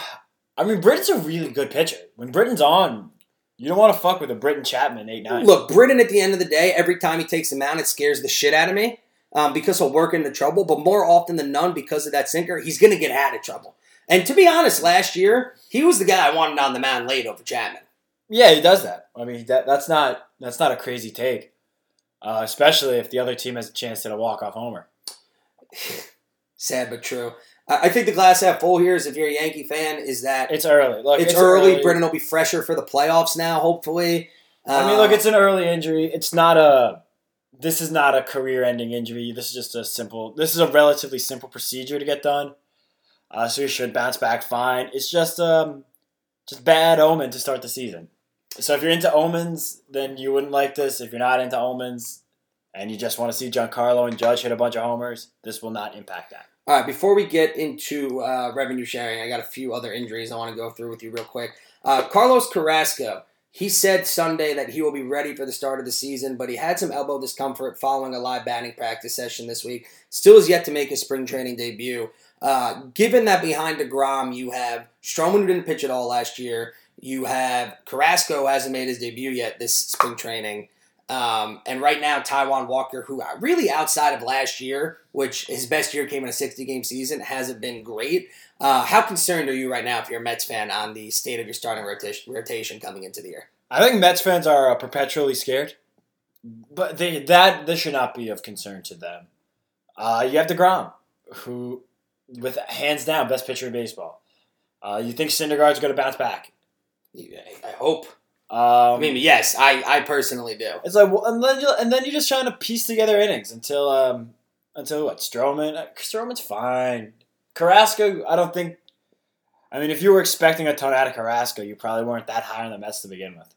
I mean, Britton's a really good pitcher. When Britton's on, you don't want to fuck with a Britton Chapman eight nine. Look, Britton, at the end of the day, every time he takes the mound, it scares the shit out of me um, because he'll work into trouble. But more often than none, because of that sinker, he's going to get out of trouble. And to be honest, last year, he was the guy I wanted on the mound late over Chapman. Yeah, he does that. I mean, that that's not that's not a crazy take, uh, especially if the other team has a chance to a walk off homer. [sighs] Sad but true. I I think the glass half full here is if you're a Yankee fan, is that It's early. Look, it's, early. Britton will be fresher for the playoffs now, hopefully. I mean, Uh, look, it's an early injury. It's not a. This is not a career-ending injury. This is just a simple. This is a relatively simple procedure to get done. Uh, so you should bounce back fine. It's just um, just bad omen to start the season. So if you're into omens, then you wouldn't like this. If you're not into omens, and you just want to see Giancarlo and Judge hit a bunch of homers, this will not impact that. All right, before we get into uh, revenue sharing, I got a few other injuries I want to go through with you real quick. Uh, Carlos Carrasco, he said Sunday that he will be ready for the start of the season, but he had some elbow discomfort following a live batting practice session this week. Still has yet to make his spring training debut. Uh, given that behind DeGrom, you have Stroman, who didn't pitch at all last year. You have Carrasco, hasn't made his debut yet this spring training. Um, and right now, Taijuan Walker, who uh, really outside of last year, which his best year came in a 60 game season, hasn't been great. Uh, how concerned are you right now, if you're a Mets fan, on the state of your starting rotation, rotation coming into the year? I think Mets fans are uh, perpetually scared, but they, that this should not be of concern to them. Uh, you have Degrom, who, with hands down, best pitcher in baseball. Uh, you think Syndergaard's going to bounce back? I hope. Um, I mean, yes, I, I personally do. it's like, well, and then you and then you're just trying to piece together innings until um until what Stroman. Stroman's fine. Carrasco, I don't think I mean, if you were expecting a ton out of Carrasco, you probably weren't that high on the Mets to begin with.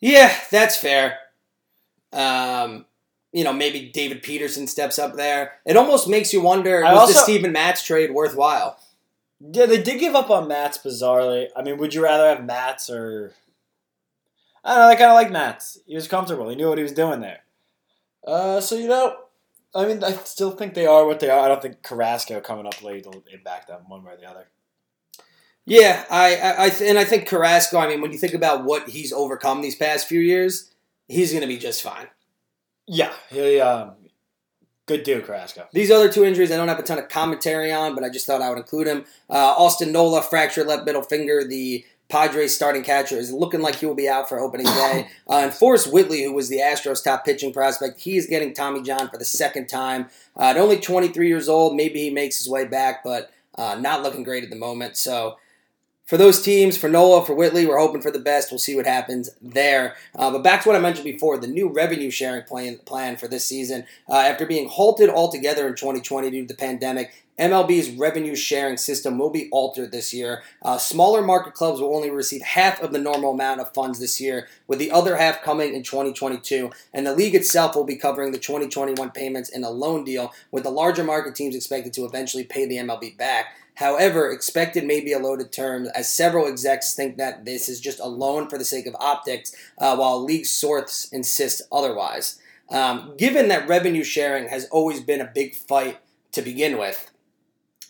Yeah, that's fair. Um, you know, maybe David Peterson steps up there. It almost makes you wonder: I was the Steven Matz trade worthwhile? Yeah, they did give up on Matz bizarrely. I mean, would you rather have Matz or I don't know. I kind of like Matz. He was comfortable. He knew what he was doing there. Uh, so you know, I mean, I still think they are what they are. I don't think Carrasco coming up late will impact them one way or the other. Yeah, I, I, I th- and I think Carrasco. I mean, when you think about what he's overcome these past few years, he's going to be just fine. Yeah, he, um, good dude, Carrasco. These other two injuries, I don't have a ton of commentary on, but I just thought I would include him. Uh, Austin Nola fractured left middle finger. The Padres starting catcher is looking like he will be out for opening day. Uh, and Forrest Whitley, who was the Astros' top pitching prospect, he is getting Tommy John for the second time. Uh, at only 23 years old, maybe he makes his way back, but uh, not looking great at the moment. So for those teams, for Nola, for Whitley, we're hoping for the best. We'll see what happens there. Uh, but back to what I mentioned before, the new revenue sharing plan, plan for this season. Uh, after being halted altogether in 2020 due to the pandemic, MLB's revenue sharing system will be altered this year. Uh, smaller market clubs will only receive half of the normal amount of funds this year, with the other half coming in 2022. And the league itself will be covering the 2021 payments in a loan deal, with the larger market teams expected to eventually pay the MLB back. However, expected may be a loaded term, as several execs think that this is just a loan for the sake of optics, uh, while league sources insist otherwise. Um, given that revenue sharing has always been a big fight to begin with,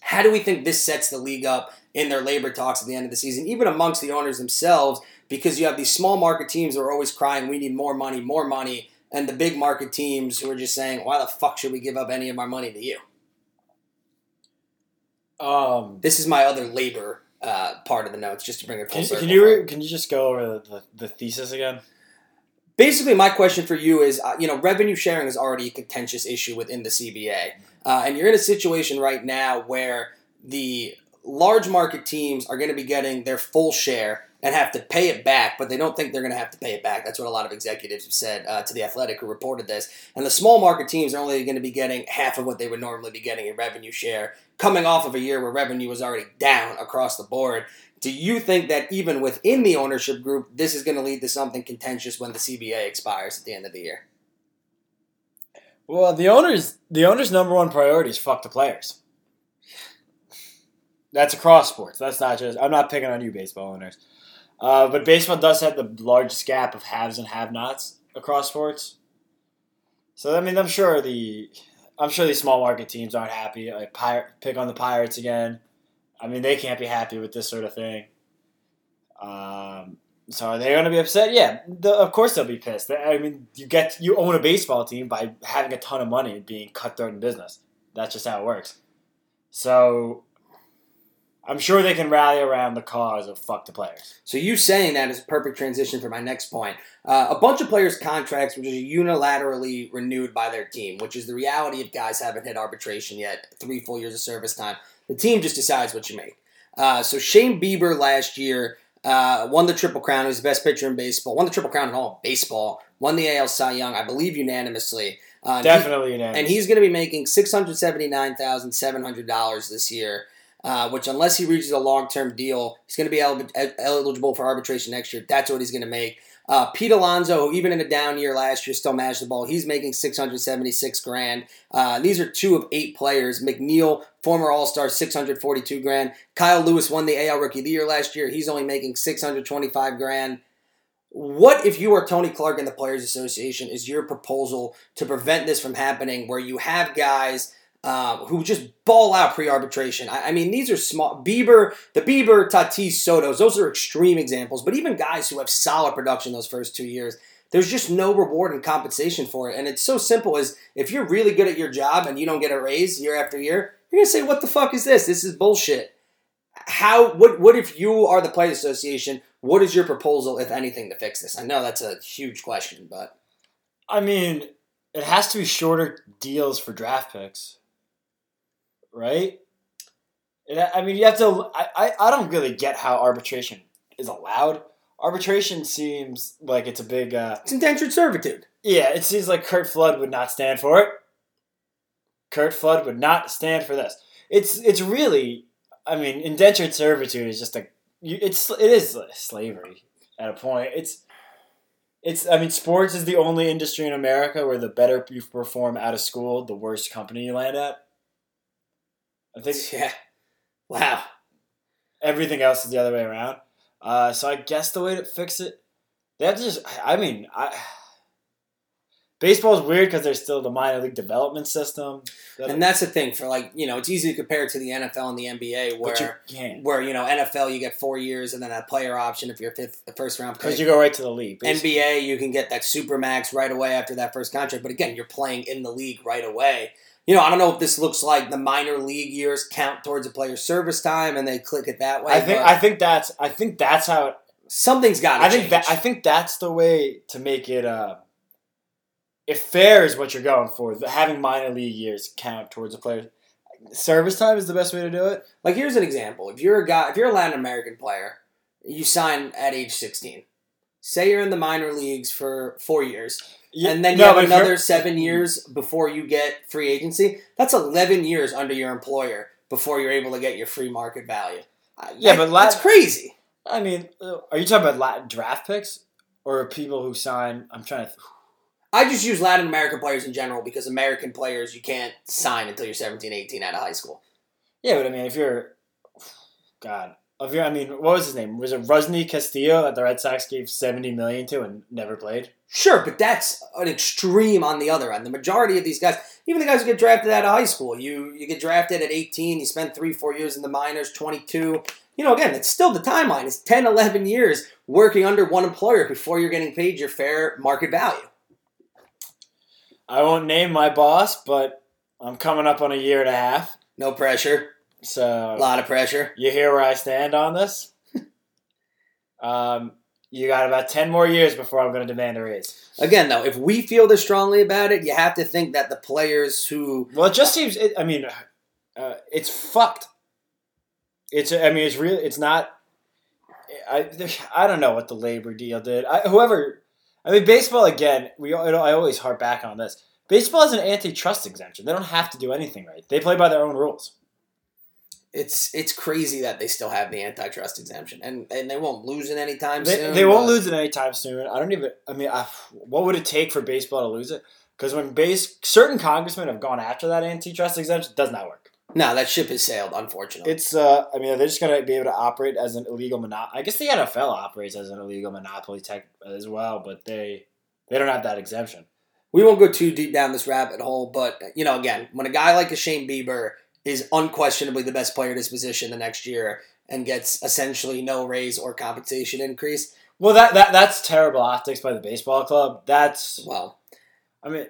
how do we think this sets the league up in their labor talks at the end of the season, even amongst the owners themselves? Because you have these small market teams who are always crying, we need more money, more money, and the big market teams who are just saying, why the fuck should we give up any of our money to you? Um, This is my other labor uh, part of the notes, just to bring it full can, circle. can you can you just go over the, the, the thesis again? Basically, my question for you is, uh, you know, revenue sharing is already a contentious issue within the CBA, uh, and you're in a situation right now where the large market teams are going to be getting their full share and have to pay it back, but they don't think they're going to have to pay it back. That's what a lot of executives have said uh, to the Athletic, who reported this. And the small market teams are only going to be getting half of what they would normally be getting in revenue share, coming off of a year where revenue was already down across the board. Do you think that even within the ownership group, this is going to lead to something contentious when the CBA expires at the end of the year? Well, the owners the owners' number one priority is fuck the players. That's across sports. That's not just. I'm not picking on you, baseball owners. Uh, but baseball does have the largest gap of haves and have-nots across sports. So I mean, I'm sure the I'm sure these small market teams aren't happy. Like Pir- pick on the Pirates again. I mean, they can't be happy with this sort of thing. Um, so are they going to be upset? Yeah, the, of course they'll be pissed. I mean, you get you own a baseball team by having a ton of money and being cutthroat in business. That's just how it works. So I'm sure they can rally around the cause of fuck the players. So you saying that is perfect transition for my next point. Uh, a bunch of players' contracts were just unilaterally renewed by their team, which is the reality if guys haven't hit arbitration yet, three full years of service time. The team just decides what you make. Uh, so Shane Bieber last year uh, won the Triple Crown. He was the best pitcher in baseball. Won the Triple Crown in all of baseball. Won the AL Cy Young, I believe, unanimously. Uh, and he- Definitely unanimous. and he's going to be making six hundred seventy nine thousand seven hundred dollars this year. Uh, which, unless he reaches a long term deal, he's going to be el- eligible for arbitration next year. That's what he's going to make. Uh, Pete Alonso, even in a down year last year still managed the ball, he's making six hundred seventy six grand. Uh, these are two of eight players. McNeil, former All Star, six hundred forty two grand. Kyle Lewis won the AL Rookie of the Year last year. He's only making six hundred twenty five grand. What if you are Tony Clark and the Players Association? Is your proposal to prevent this from happening, where you have guys um, who just ball out pre-arbitration? I, I mean, these are small. Bieber, the Bieber, Tatis, Soto's, those are extreme examples. But even guys who have solid production those first two years, there's just no reward and compensation for it. And it's so simple as if you're really good at your job and you don't get a raise year after year, you're gonna say, "What the fuck is this? This is bullshit." How? What? What if you are the Players Association? What is your proposal, if anything, to fix this? I know that's a huge question, but I mean, it has to be shorter deals for draft picks, right? It, I mean, you have to. I, I, I don't really get how arbitration is allowed. Arbitration seems like it's a big. Uh, it's indentured servitude. yeah, it seems like Curt Flood would not stand for it. Curt Flood would not stand for this. It's it's really I mean, indentured servitude is just a. It's it is slavery at a point. It's it's. I mean, sports is the only industry in America where the better you perform out of school, the worse company you land at. I think [laughs] Yeah. Wow. everything else is the other way around. Uh, so I guess the way to fix it, they have to just. I mean, I. Baseball is weird because there's still the minor league development system. that- And that's the thing for like you know it's easy to compare it to the NFL and the NBA but you where where you know NFL you get four years and then a player option if you're fifth first round because you go right to the league. basically. NBA you can get that super max right away after that first contract, but again you're playing in the league right away. You know I don't know if this looks like the minor league years count towards a player's service time and they click it that way. I think I think that's I think that's how it, something's got I think that I think that's the way to make it. Uh, if fair is what you're going for, having minor league years count towards a player. Service time is the best way to do it. Like here's an example: if you're a guy, if you're a Latin American player, you sign at age 16. Say you're in the minor leagues for four years, and then you No, have but if you're- another seven years before you get free agency. That's 11 years under your employer before you're able to get your free market value. Uh, Yeah, that- but Lat- that's crazy. I mean, uh, are you talking about Latin draft picks or people who sign? I'm trying to. I just use Latin American players in general because American players you can't sign until you're 17, 18 out of high school. Yeah, but I mean, if you're, God, if you're, I mean, what was his name? Was it Rusney Castillo that the Red Sox gave seventy million to and never played? Sure, but that's an extreme on the other end. The majority of these guys, even the guys who get drafted out of high school, you you get drafted at 18, you spend three, four years in the minors, 22. You know, again, it's still the timeline. It's 10, 11 years working under one employer before you're getting paid your fair market value. I won't name my boss, but I'm coming up on a year and a half. No pressure, So a lot of pressure. you hear where I stand on this. [laughs] um, you got about ten more years before I'm going to demand a raise. Again, though, if we feel this strongly about it, you have to think that the players who Well, it just seems. It, I mean, uh, it's fucked. It's. I mean, it's real. It's not. I. I don't know what the labor deal did. I, whoever. I mean, baseball again. We. I always harp back on this. Baseball is an antitrust exemption. They don't have to do anything right. They play by their own rules. it's it's crazy that they still have the antitrust exemption and and they won't lose it anytime They, soon. they won't lose it anytime soon. I don't even. I mean, I, what would it take for baseball to lose it? Because when base certain congressmen have gone after that antitrust exemption, it does not work. No, that ship has sailed, unfortunately. It's. uh I mean, they're just gonna be able to operate as an illegal monopoly. I guess the NFL operates as an illegal monopoly tech as well, but they they don't have that exemption. we won't go too deep down this rabbit hole, but you know, again, when a guy like a Shane Bieber is unquestionably the best player at his position the next year and gets essentially no raise or compensation increase, Well, that, that that's terrible optics by the baseball club. That's. well, I mean,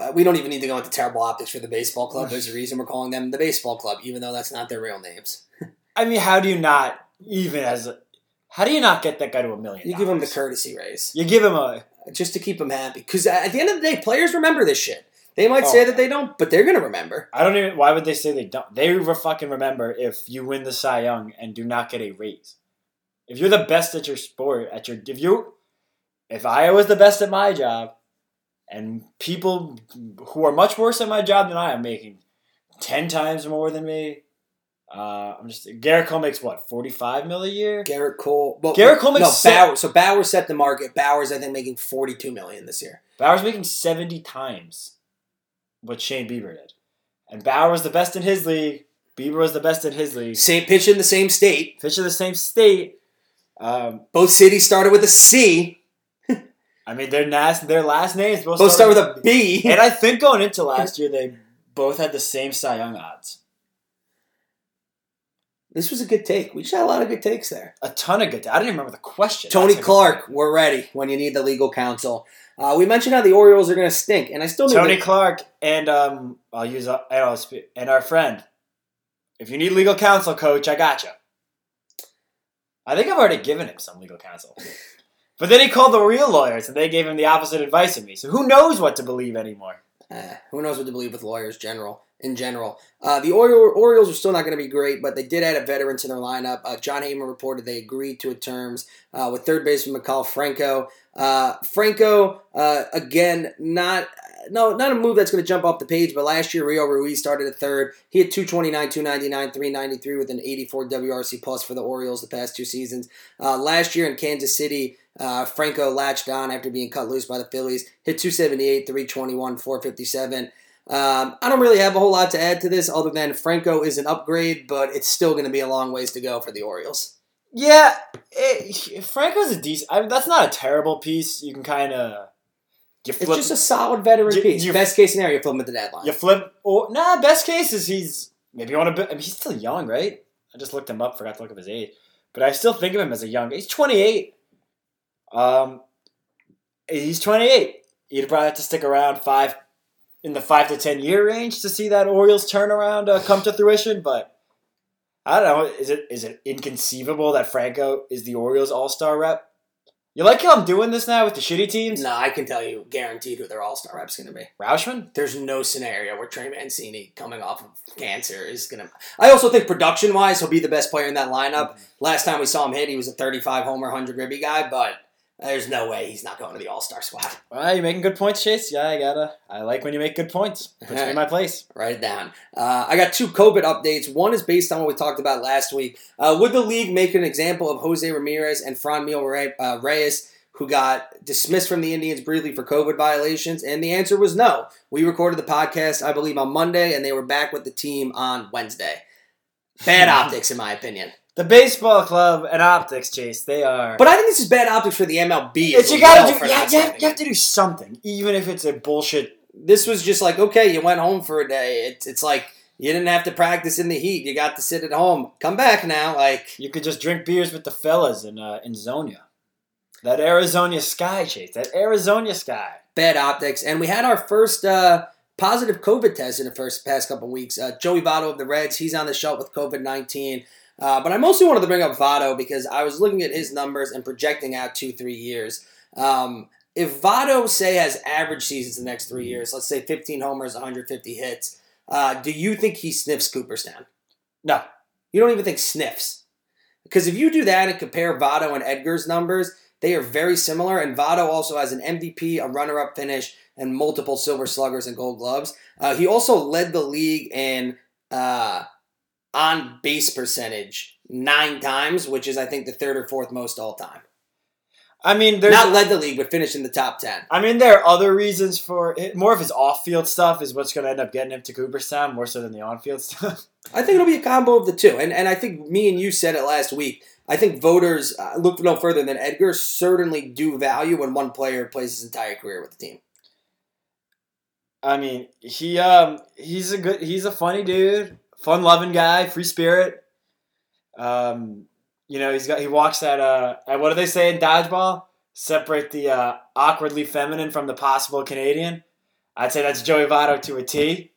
uh, we don't even need to go into terrible optics for the baseball club. There's a reason we're calling them the baseball club, even though that's not their real names. I mean, how do you not even as a, how do you not get that guy to a million? You give him the courtesy raise You give him a. just to keep him happy, because at the end of the day, players remember this shit. They might Oh. say that they don't, but they're gonna remember. I don't even. Why would they say they don't? They fucking remember if you win the Cy Young and do not get a raise. If you're the best at your sport, at your if you, if I was the best at my job, and people who are much worse at my job than I am making ten times more than me, uh, I'm just Gerrit Cole makes what forty five mil a year. Gerrit Cole. Well, Gerrit Cole makes no se- Bauer. So Bauer set the market. Bauer's I think making forty two million this year. Bauer's making seventy times what Shane Bieber did, and Bauer was the best in his league. Bieber was the best in his league. Same pitch in the same state. Pitch in the same state. Um, Both cities started with a C. I mean, their last their last names both, Both start with a B. [laughs] And I think going into last year, they both had the same Cy Young odds. This was a good take. We just had a lot of good takes there. A ton of good. I didn't remember the question. Tony That's a good Clark, we're ready when you need the legal counsel. Uh, we mentioned how the Orioles are going to stink, and I still need Tony to- Clark, and um, I'll use uh, and, I'll spe- and our friend. If you need legal counsel, coach, I got you. I think I've already given him some legal counsel. [laughs] But then he called the real lawyers, and they gave him the opposite advice of me. So who knows what to believe anymore? Uh, who knows what to believe with lawyers general in general. Uh, the Oriole, Orioles are still not going to be great, but they did add a veteran to their lineup. Uh, Jon Heyman reported they agreed to terms uh, with third baseman Maikel Franco. Uh, Franco, uh, again, not no, not a move that's going to jump off the page, but last year Rio Ruiz started at third. He had 229, 299, 393 with an 84 WRC plus for the Orioles the past two seasons. Uh, last year in Kansas City, uh, Franco latched on after being cut loose by the Phillies. Hit 278, 321, 457. Um, I don't really have a whole lot to add to this other than Franco is an upgrade, but it's still going to be a long ways to go for the Orioles. Yeah, it, Franco's a decent. I mean, that's not a terrible piece. You can kind of. It's just a solid veteran You- piece. you- Best case scenario, flip him at the deadline. You flip. Or nah, best case is he's maybe you want to. I mean, he's still young, right? I just looked him up. Forgot to look up his age, but I still think of him as a young. He's twenty eight. Um, he's twenty eight. You'd probably have to stick around five in the five to ten year range to see that Orioles turnaround uh, come to fruition. But I don't know. Is it is it inconceivable that Franco is the Orioles All Star rep? You like how I'm doing this now with the shitty teams? No, I can tell you guaranteed who their all star rep's going to be. Rutschman. There's no scenario where Trey Mancini coming off of cancer is going to. I also think production wise, he'll be the best player in that lineup. Mm-hmm. Last time we saw him hit, he was a 35 homer, 100 ribby guy, but there's no way he's not going to the all star squad. [laughs] Well, you're making good points, Chase. Yeah, I gotta. I like when you make good points. Puts me in my place. [laughs] Write it down. Uh, I got two COVID updates. One is based on what we talked about last week. Uh, would the league make an example of Jose Ramirez and Franmil Re- uh, Reyes, who got dismissed from the Indians briefly for COVID violations? And the answer was no. We recorded the podcast, I believe, on Monday, and they were back with the team on Wednesday. Bad [laughs] optics, in my opinion. The baseball club and optics, Chase. They are. But I think this is bad optics for the MLB. it's you gotta do. Yeah, you have, you have to do something, even if it's a bullshit. this was just like okay you went home for a day it's, it's like you didn't have to practice in the heat you got to sit at home come back now like You could just drink beers with the fellas in uh, in Zonia. That Arizona sky, Chase. That Arizona sky. bad optics and we had our first uh, positive covid test in the first past couple weeks uh, joey Votto of the reds he's on the shelf with covid-19 uh, but i mostly wanted to bring up Votto because i was looking at his numbers and projecting out two three years um, if Votto say has average seasons the next three years let's say 15 homers 150 hits uh, do you think he sniffs cooperstown No, You don't even think sniffs. Because if you do that and compare Votto and Edgar's numbers, they are very similar. And Votto also has an MVP, a runner up finish, and multiple silver sluggers and gold gloves. Uh, he also led the league in uh, on base percentage nine times, which is, I think, the third or fourth most all time. I mean there's. Not led the league, but finished in the top 10. I mean, there are other reasons for it. More of his off-field stuff is what's going to end up getting him to Cooperstown, more so than the on-field [laughs] stuff. I think it'll be a combo of the two. And, and I think me and you said it last week. I think voters uh, look no further than Edgar certainly do value when one player plays his entire career with the team. I mean, he um he's a good he's a funny dude, fun loving guy, free spirit. Um, you know he's got he walks uh uh, what do they say in dodgeball? Separate the uh, awkwardly feminine from the possible Canadian. I'd say that's Joey Votto to a T.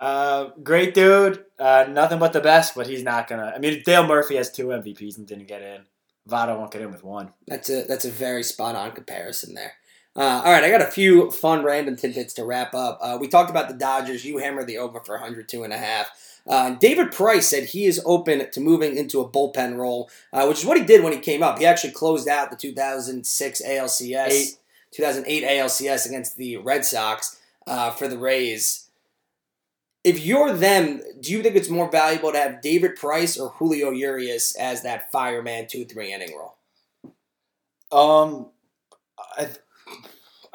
Uh, great dude. Uh, nothing but the best, but he's not gonna. I mean, Dale Murphy has two MVPs and didn't get in. Votto won't get in with one. That's a that's a very spot on comparison there. Uh, all right, I got a few fun random tidbits to wrap up. Uh, we talked about the Dodgers. You hammered the over for 102 and a half. Uh, David Price said he is open to moving into a bullpen role, uh, which is what he did when he came up. He actually closed out the 2006 ALCS, Eight. 2008 ALCS against the Red Sox uh, for the Rays. If you're them, do you think it's more valuable to have David Price or Julio Urias as that fireman two three inning role? Um, I,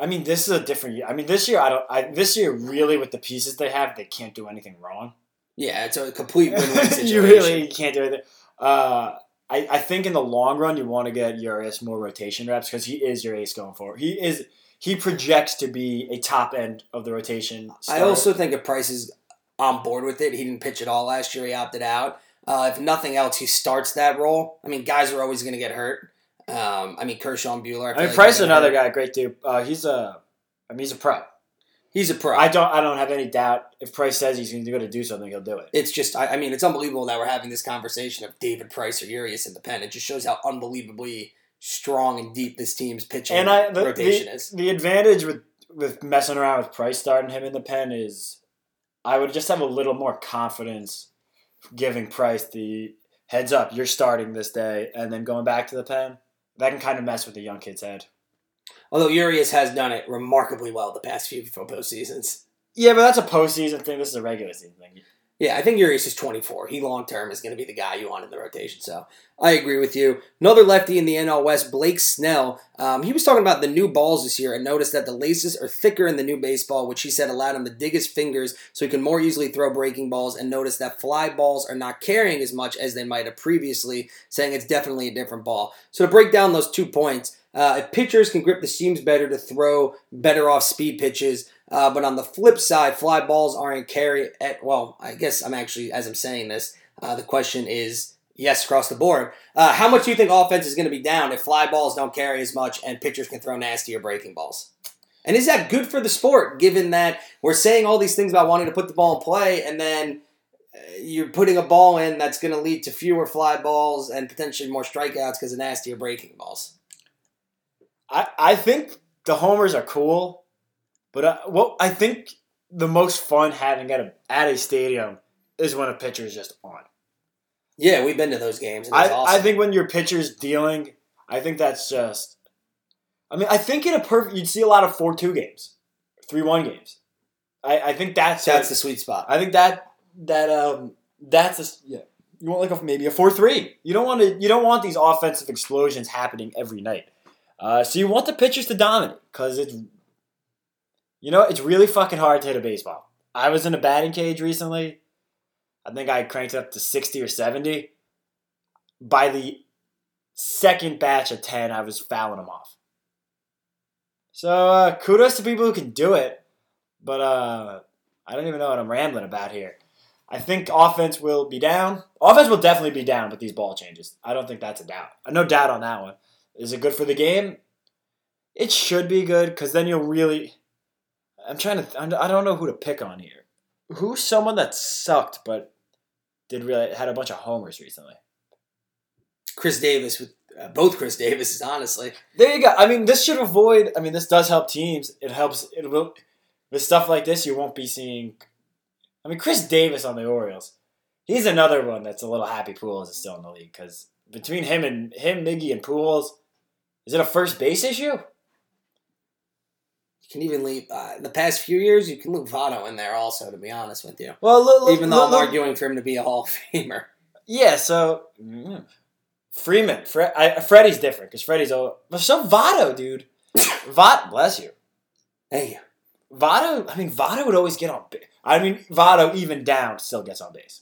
I mean, this is a different year. I mean, this year I don't. I this year really with the pieces they have, they can't do anything wrong. Yeah, it's a complete [laughs] win-win situation. you really can't do anything. Uh, I, I think in the long run you want to get Urias more rotation reps because he is your ace going forward. He is. He projects to be a top end of the rotation. I also think if Price is on board with it, he didn't pitch at all last year. He opted out. Uh, if nothing else, he starts that role. I mean, guys are always going to get hurt. Um, I mean, Kershaw and Buehler. I feel mean, like Price is another guy, great dude. Uh, he's a. I mean, he's a pro. He's a pro. I don't. I don't have any doubt. If Price says he's going to do something, he'll do it. it's just, I, I mean, it's unbelievable that we're having this conversation of David Price or Urias in the pen. It just shows how unbelievably strong and deep this team's pitching And I the, rotation the, is. the advantage with with messing around with Price starting him in the pen is I would just have a little more confidence giving Price the heads up, you're starting this day, and then going back to the pen. That can kind of mess with the young kid's head. Although Urias has done it remarkably well the past few postseasons. Yeah, but that's a postseason thing. This is a regular season thing. Yeah, I think Urias is 24. He long term is going to be the guy you want in the rotation. So I agree with you. Another lefty in the NL West, Blake Snell. Um, he was talking about the new balls this year and noticed that the laces are thicker in the new baseball, which he said allowed him to dig his fingers so he can more easily throw breaking balls. And noticed that fly balls are not carrying as much as they might have previously, saying it's definitely a different ball. So to break down those two points, uh, if pitchers can grip the seams better to throw better off speed pitches, uh, but on the flip side, fly balls aren't carry at well. I guess I'm actually as I'm saying this, uh, the question is yes across the board. Uh, how much do you think offense is going to be down if fly balls don't carry as much and pitchers can throw nastier breaking balls? And is that good for the sport, given that we're saying all these things about wanting to put the ball in play, and then uh, you're putting a ball in that's going to lead to fewer fly balls and potentially more strikeouts because of nastier breaking balls? I, I think the homers are cool, but uh, what I think the most fun having at a at a stadium is when a pitcher is just on. Yeah, we've been to those games. And I, awesome. I think when your pitcher's dealing, I think that's just. I mean, I think in a perfect, you'd see a lot of four two games, three one games. I, I think that's that's the sweet spot. I think that that um that's a yeah. You want like a, maybe a four three. You don't want to. You don't want these offensive explosions happening every night. Uh, so you want the pitchers to dominate because it's you know it's really fucking hard to hit a baseball. I was in a batting cage recently. I think I cranked up to sixty or seventy. By the second batch of ten, I was fouling them off. So uh, kudos to people who can do it, but uh, I don't even know what I'm rambling about here. I think offense will be down. Offense will definitely be down with these ball changes. I don't think that's a doubt. No doubt on that one. Is it good for the game? It should be good because then you'll really. I'm trying to. I don't know who to pick on here. Who's someone that sucked but did really had a bunch of homers recently? Chris Davis with uh, both Chris Davises, honestly. There you go. I mean, this should avoid. I mean, this does help teams. It helps. It will. With stuff like this, you won't be seeing. I mean, Chris Davis on the Orioles. He's another one that's a little happy. Pujols is still in the league because between him and him, Miggy and Pools, is it a first base issue? You can even leave uh, the past few years. You can leave Votto in there also. To be honest with you, Well, look, look, even though I'm look- arguing for him to be a Hall of Famer. Yeah, so mm, Freeman, Fre- I, Freddie's different because Freddie's oh, but so Votto, dude. [laughs] Vot, bless you. Hey, Votto, I mean, Votto would always get on base. I mean, Votto, even down, still gets on base,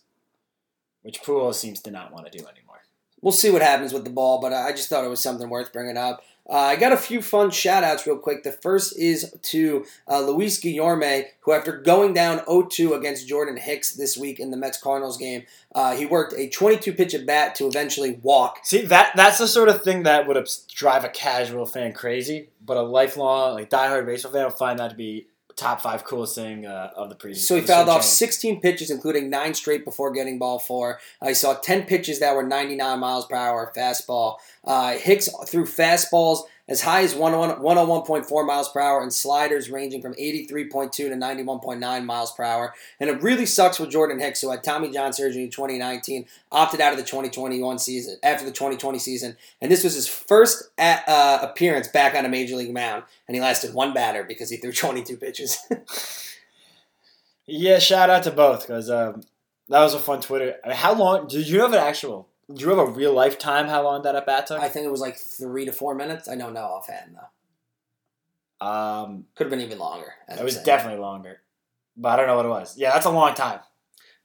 which Pujols seems to not want to do anymore. we'll see what happens with the ball, but I just thought it was something worth bringing up. Uh, I got a few fun shout outs real quick. The first is to uh, Luis Guillorme, who, after going down 0 2 against Jordan Hicks this week in the Mets Cardinals game, uh, he worked a 22 pitch at bat to eventually walk. See, that that's the sort of thing that would drive a casual fan crazy, but a lifelong, like diehard baseball fan find that to be top five coolest thing uh, of the previous. So he fouled off chain. 16 pitches, including nine straight before getting ball four. Uh, he saw 10 pitches that were 99 miles per hour fastball. Uh, Hicks threw fastballs as high as 101 101.4 miles per hour and sliders ranging from 83.2 to 91.9 miles per hour. And it really sucks for Jordan Hicks, who had Tommy John surgery in 2019, opted out of the 2021 season after the 2020 season, and this was his first at, uh, appearance back on a major league mound, and he lasted one batter because he threw [laughs] 22 pitches. Yeah, shout out to both because um, that was a fun Twitter. I mean, how long did you have an actual? Did you have a real life time? How long that at bat took? I think it was like three to four minutes. I don't know offhand though. Um, Could have been even longer. it was definitely longer, but I don't know what it was. Yeah, that's a long time.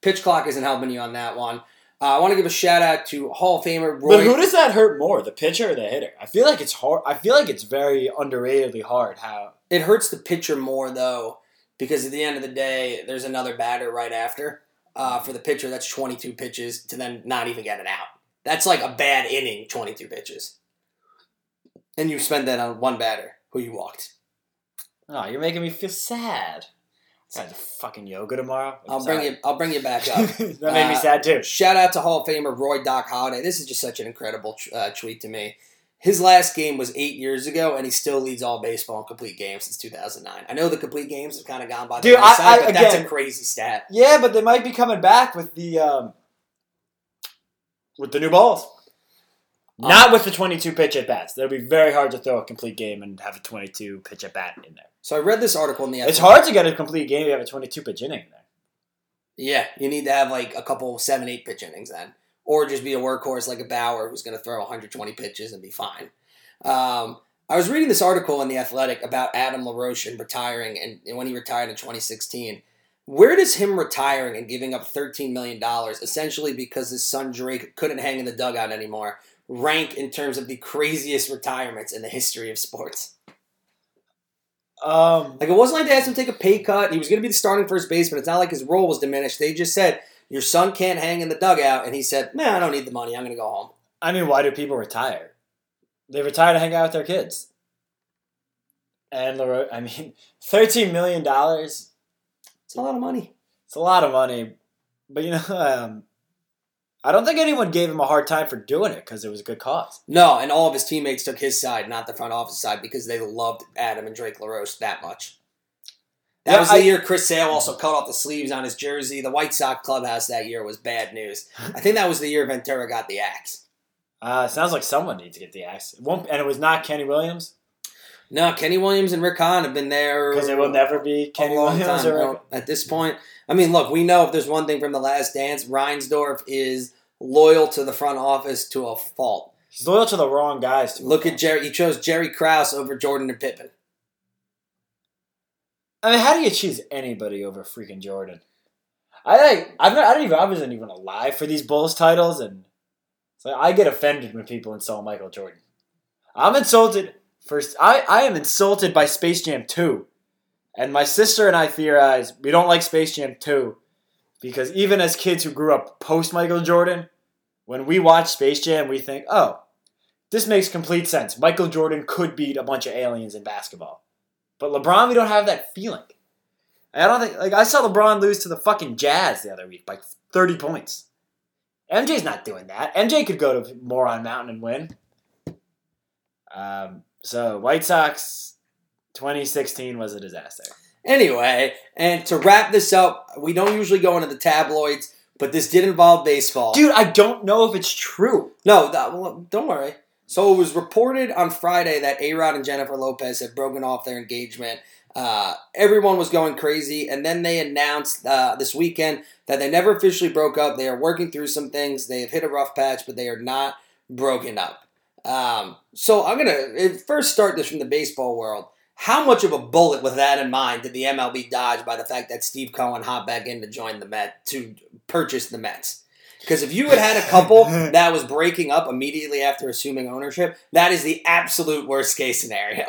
pitch clock isn't helping you on that one. Uh, I want to give a shout out to Hall of Famer Roy. But who does that hurt more, the pitcher or the hitter? I feel like it's hard. I feel like it's very underratedly hard. How it hurts the pitcher more though, because at the end of the day, there's another batter right after. Uh, for the pitcher, that's 22 pitches to then not even get it out. That's like a bad inning, 22 pitches. And you spend that on one batter who you walked. oh, you're making me feel sad. I have fucking yoga tomorrow. I'm I'll bring you. I'll bring you back up. [laughs] that made me Uh, sad too. Shout out to Hall of Famer Roy Doc Halladay. This is just such an incredible uh, tweet to me. His last game was eight years ago, and he still leads all baseball in complete games since 2009. I know the complete games have kind of gone by the Dude, wayside, I- but that's a crazy stat. Yeah, but they might be coming back with the um, with the new balls. Not with the 22 pitch at bats. That'd be very hard to throw a complete game and have a 22 pitch at bat in there. So I read this article in the. It's hard to get a complete game if you have a 22 pitch inning in there. Yeah, you need to have like a couple seven, eight pitch innings then, or just be a workhorse like a Bauer who's going to throw 120 pitches and be fine. Um, I was reading this article in the Athletic about Adam LaRoche and retiring, and, and when he retired in 2016. Where does him retiring and giving up 13 million dollars, essentially because his son Drake couldn't hang in the dugout anymore, rank in terms of the craziest retirements in the history of sports? Um, Like it wasn't like they asked him to take a pay cut. He was going to be the starting first baseman. It's not like his role was diminished. They just said your son can't hang in the dugout, and he said, "Man, I don't need the money. I'm going to go home." I mean, why do people retire? They retire to hang out with their kids. And I mean, [laughs] $13 million, it's It's a lot of money. It's a lot of money. But, you know, um, I don't think anyone gave him a hard time for doing it because it was a good cause. No, and all of his teammates took his side, not the front office side, because they loved Adam and Drake LaRoche that much. That Yeah, was the I- year Chris Sale also cut off the sleeves on his jersey. The White Sox clubhouse that year was bad news. I think that was the year Ventura got the axe. [laughs] Uh, sounds like someone needs to get the axe. It won't, and it was not Kenny Williams No, Kenny Williams and Rick Hahn have been there because it will never be Kenny Williams. time or now. At this point, I mean, look, we know if there's one thing from the Last Dance, Reinsdorf is loyal to the front office to a fault. He's loyal to the wrong guys. Too. Look at Jerry; he chose Jerry Krause over Jordan and Pippen. I mean, how do you choose anybody over freaking Jordan? I like. I'm not, I don't even. I wasn't even alive for these Bulls titles, and so I get offended when people insult Michael Jordan. I'm insulted. First, I I am insulted by Space Jam 2, and my sister and I theorize we don't like Space Jam 2 because even as kids who grew up post Michael Jordan, when we watch Space Jam, we think, oh, this makes complete sense. Michael Jordan could beat a bunch of aliens in basketball. But LeBron, we don't have that feeling. I don't think like I saw LeBron lose to the fucking Jazz the other week by 30 points. MJ's not doing that. MJ could go to Moron Mountain and win. Um, so White Sox 2016 was a disaster. Anyway, and to wrap this up, we don't usually go into the tabloids, but this did involve baseball. Dude, I don't know if it's true. No, that, well, don't worry. So it was reported on Friday that A Rod and Jennifer Lopez had broken off their engagement. Uh, everyone was going crazy, and then they announced uh, this weekend that they never officially broke up. They are working through some things. They have hit a rough patch, but they are not broken up. Um, so I'm gonna first start this from the baseball world. How much of a bullet with that in mind did the MLB dodge by the fact that Steve Cohen hopped back in to join the Met to purchase the Mets? Because if you had had a couple [laughs] that was breaking up immediately after assuming ownership, that is the absolute worst case scenario.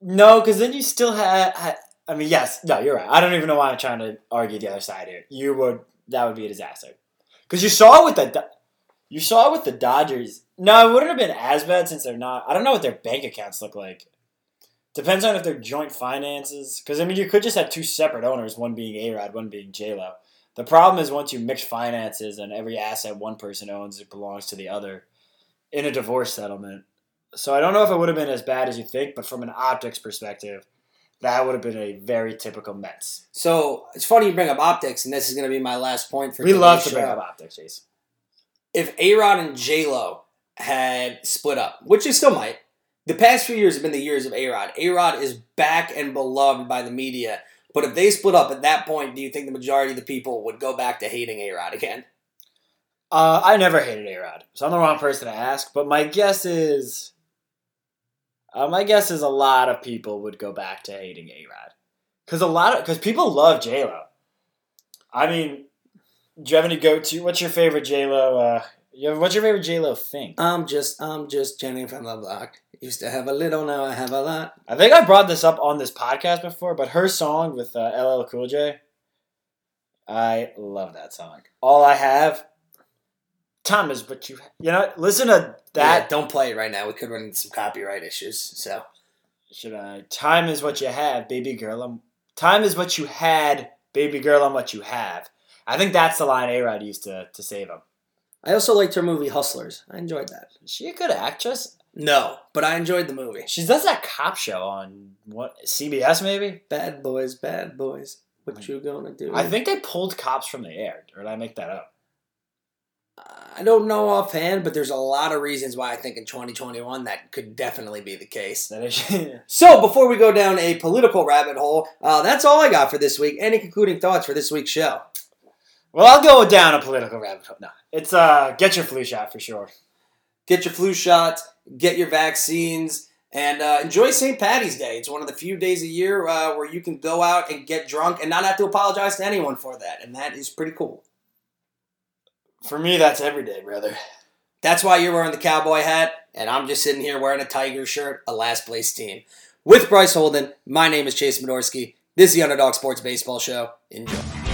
No, because then you still had. I mean, yes, no, you're right. I don't even know why I'm trying to argue the other side here. You would that would be a disaster because you saw it with the you saw it with the Dodgers. No, it wouldn't have been as bad since they're not. I don't know what their bank accounts look like. Depends on if they're joint finances. Because I mean, you could just have two separate owners, one being A Rod, one being J Lo. The problem is once you mix finances and every asset one person owns it belongs to the other in a divorce settlement. So I don't know if it would have been as bad as you think, but from an optics perspective, that would have been a very typical Mets. So it's funny you bring up optics, and this is going to be my last point for We love to show. bring up optics, Chase. If A Rod and J Lo had split up, which they still might, the past few years have been the years of A Rod. A Rod is back and beloved by the media. But if they split up at that point, do you think the majority of the people would go back to hating A Rod again? Uh, I never hated A Rod, so I'm the wrong person to ask. But my guess is, uh, my guess is a lot of people would go back to hating A Rod, because a lot of because people love J Lo. I mean, do you have any go to? What's your favorite J Lo? Uh, you have, what's your favorite J Lo thing? I'm just, I'm just Jenny from the block. Used to have a little, now I have a lot. I think I brought this up on this podcast before, but her song with uh, LL Cool J, I love that song. All I have, time is what you. You know, listen to That that. don't play it right now. We could run into some copyright issues. So Should I? Time is what you have, baby girl. I'm, time is what you had, baby girl. I'm what you have. I think that's the line A Rod used to to save him. I also liked her movie Hustlers. I enjoyed that. Is she a good actress? No, but I enjoyed the movie. She does that cop show on what CBS maybe. Bad boys, bad boys. What you gonna do? I think they pulled cops from the air, or did I make that up? I don't know offhand, but there's a lot of reasons why I think in 2021 that could definitely be the case. That is- [laughs] So, before we go down a political rabbit hole, uh, that's all I got for this week. Any concluding thoughts for this week's show? Well, I'll go down a political rabbit hole. No, it's uh, get your flu shot for sure. Get your flu shot, get your vaccines, and uh, enjoy St. Patty's Day. It's one of the few days a year uh, where you can go out and get drunk and not have to apologize to anyone for that, and that is pretty cool. For me, that's every day, brother. That's why you're wearing the cowboy hat, and I'm just sitting here wearing a Tiger shirt, a last place team. With Bryce Holden, my name is Chase Medorsky. This is the Underdog Sports Baseball Show. Enjoy.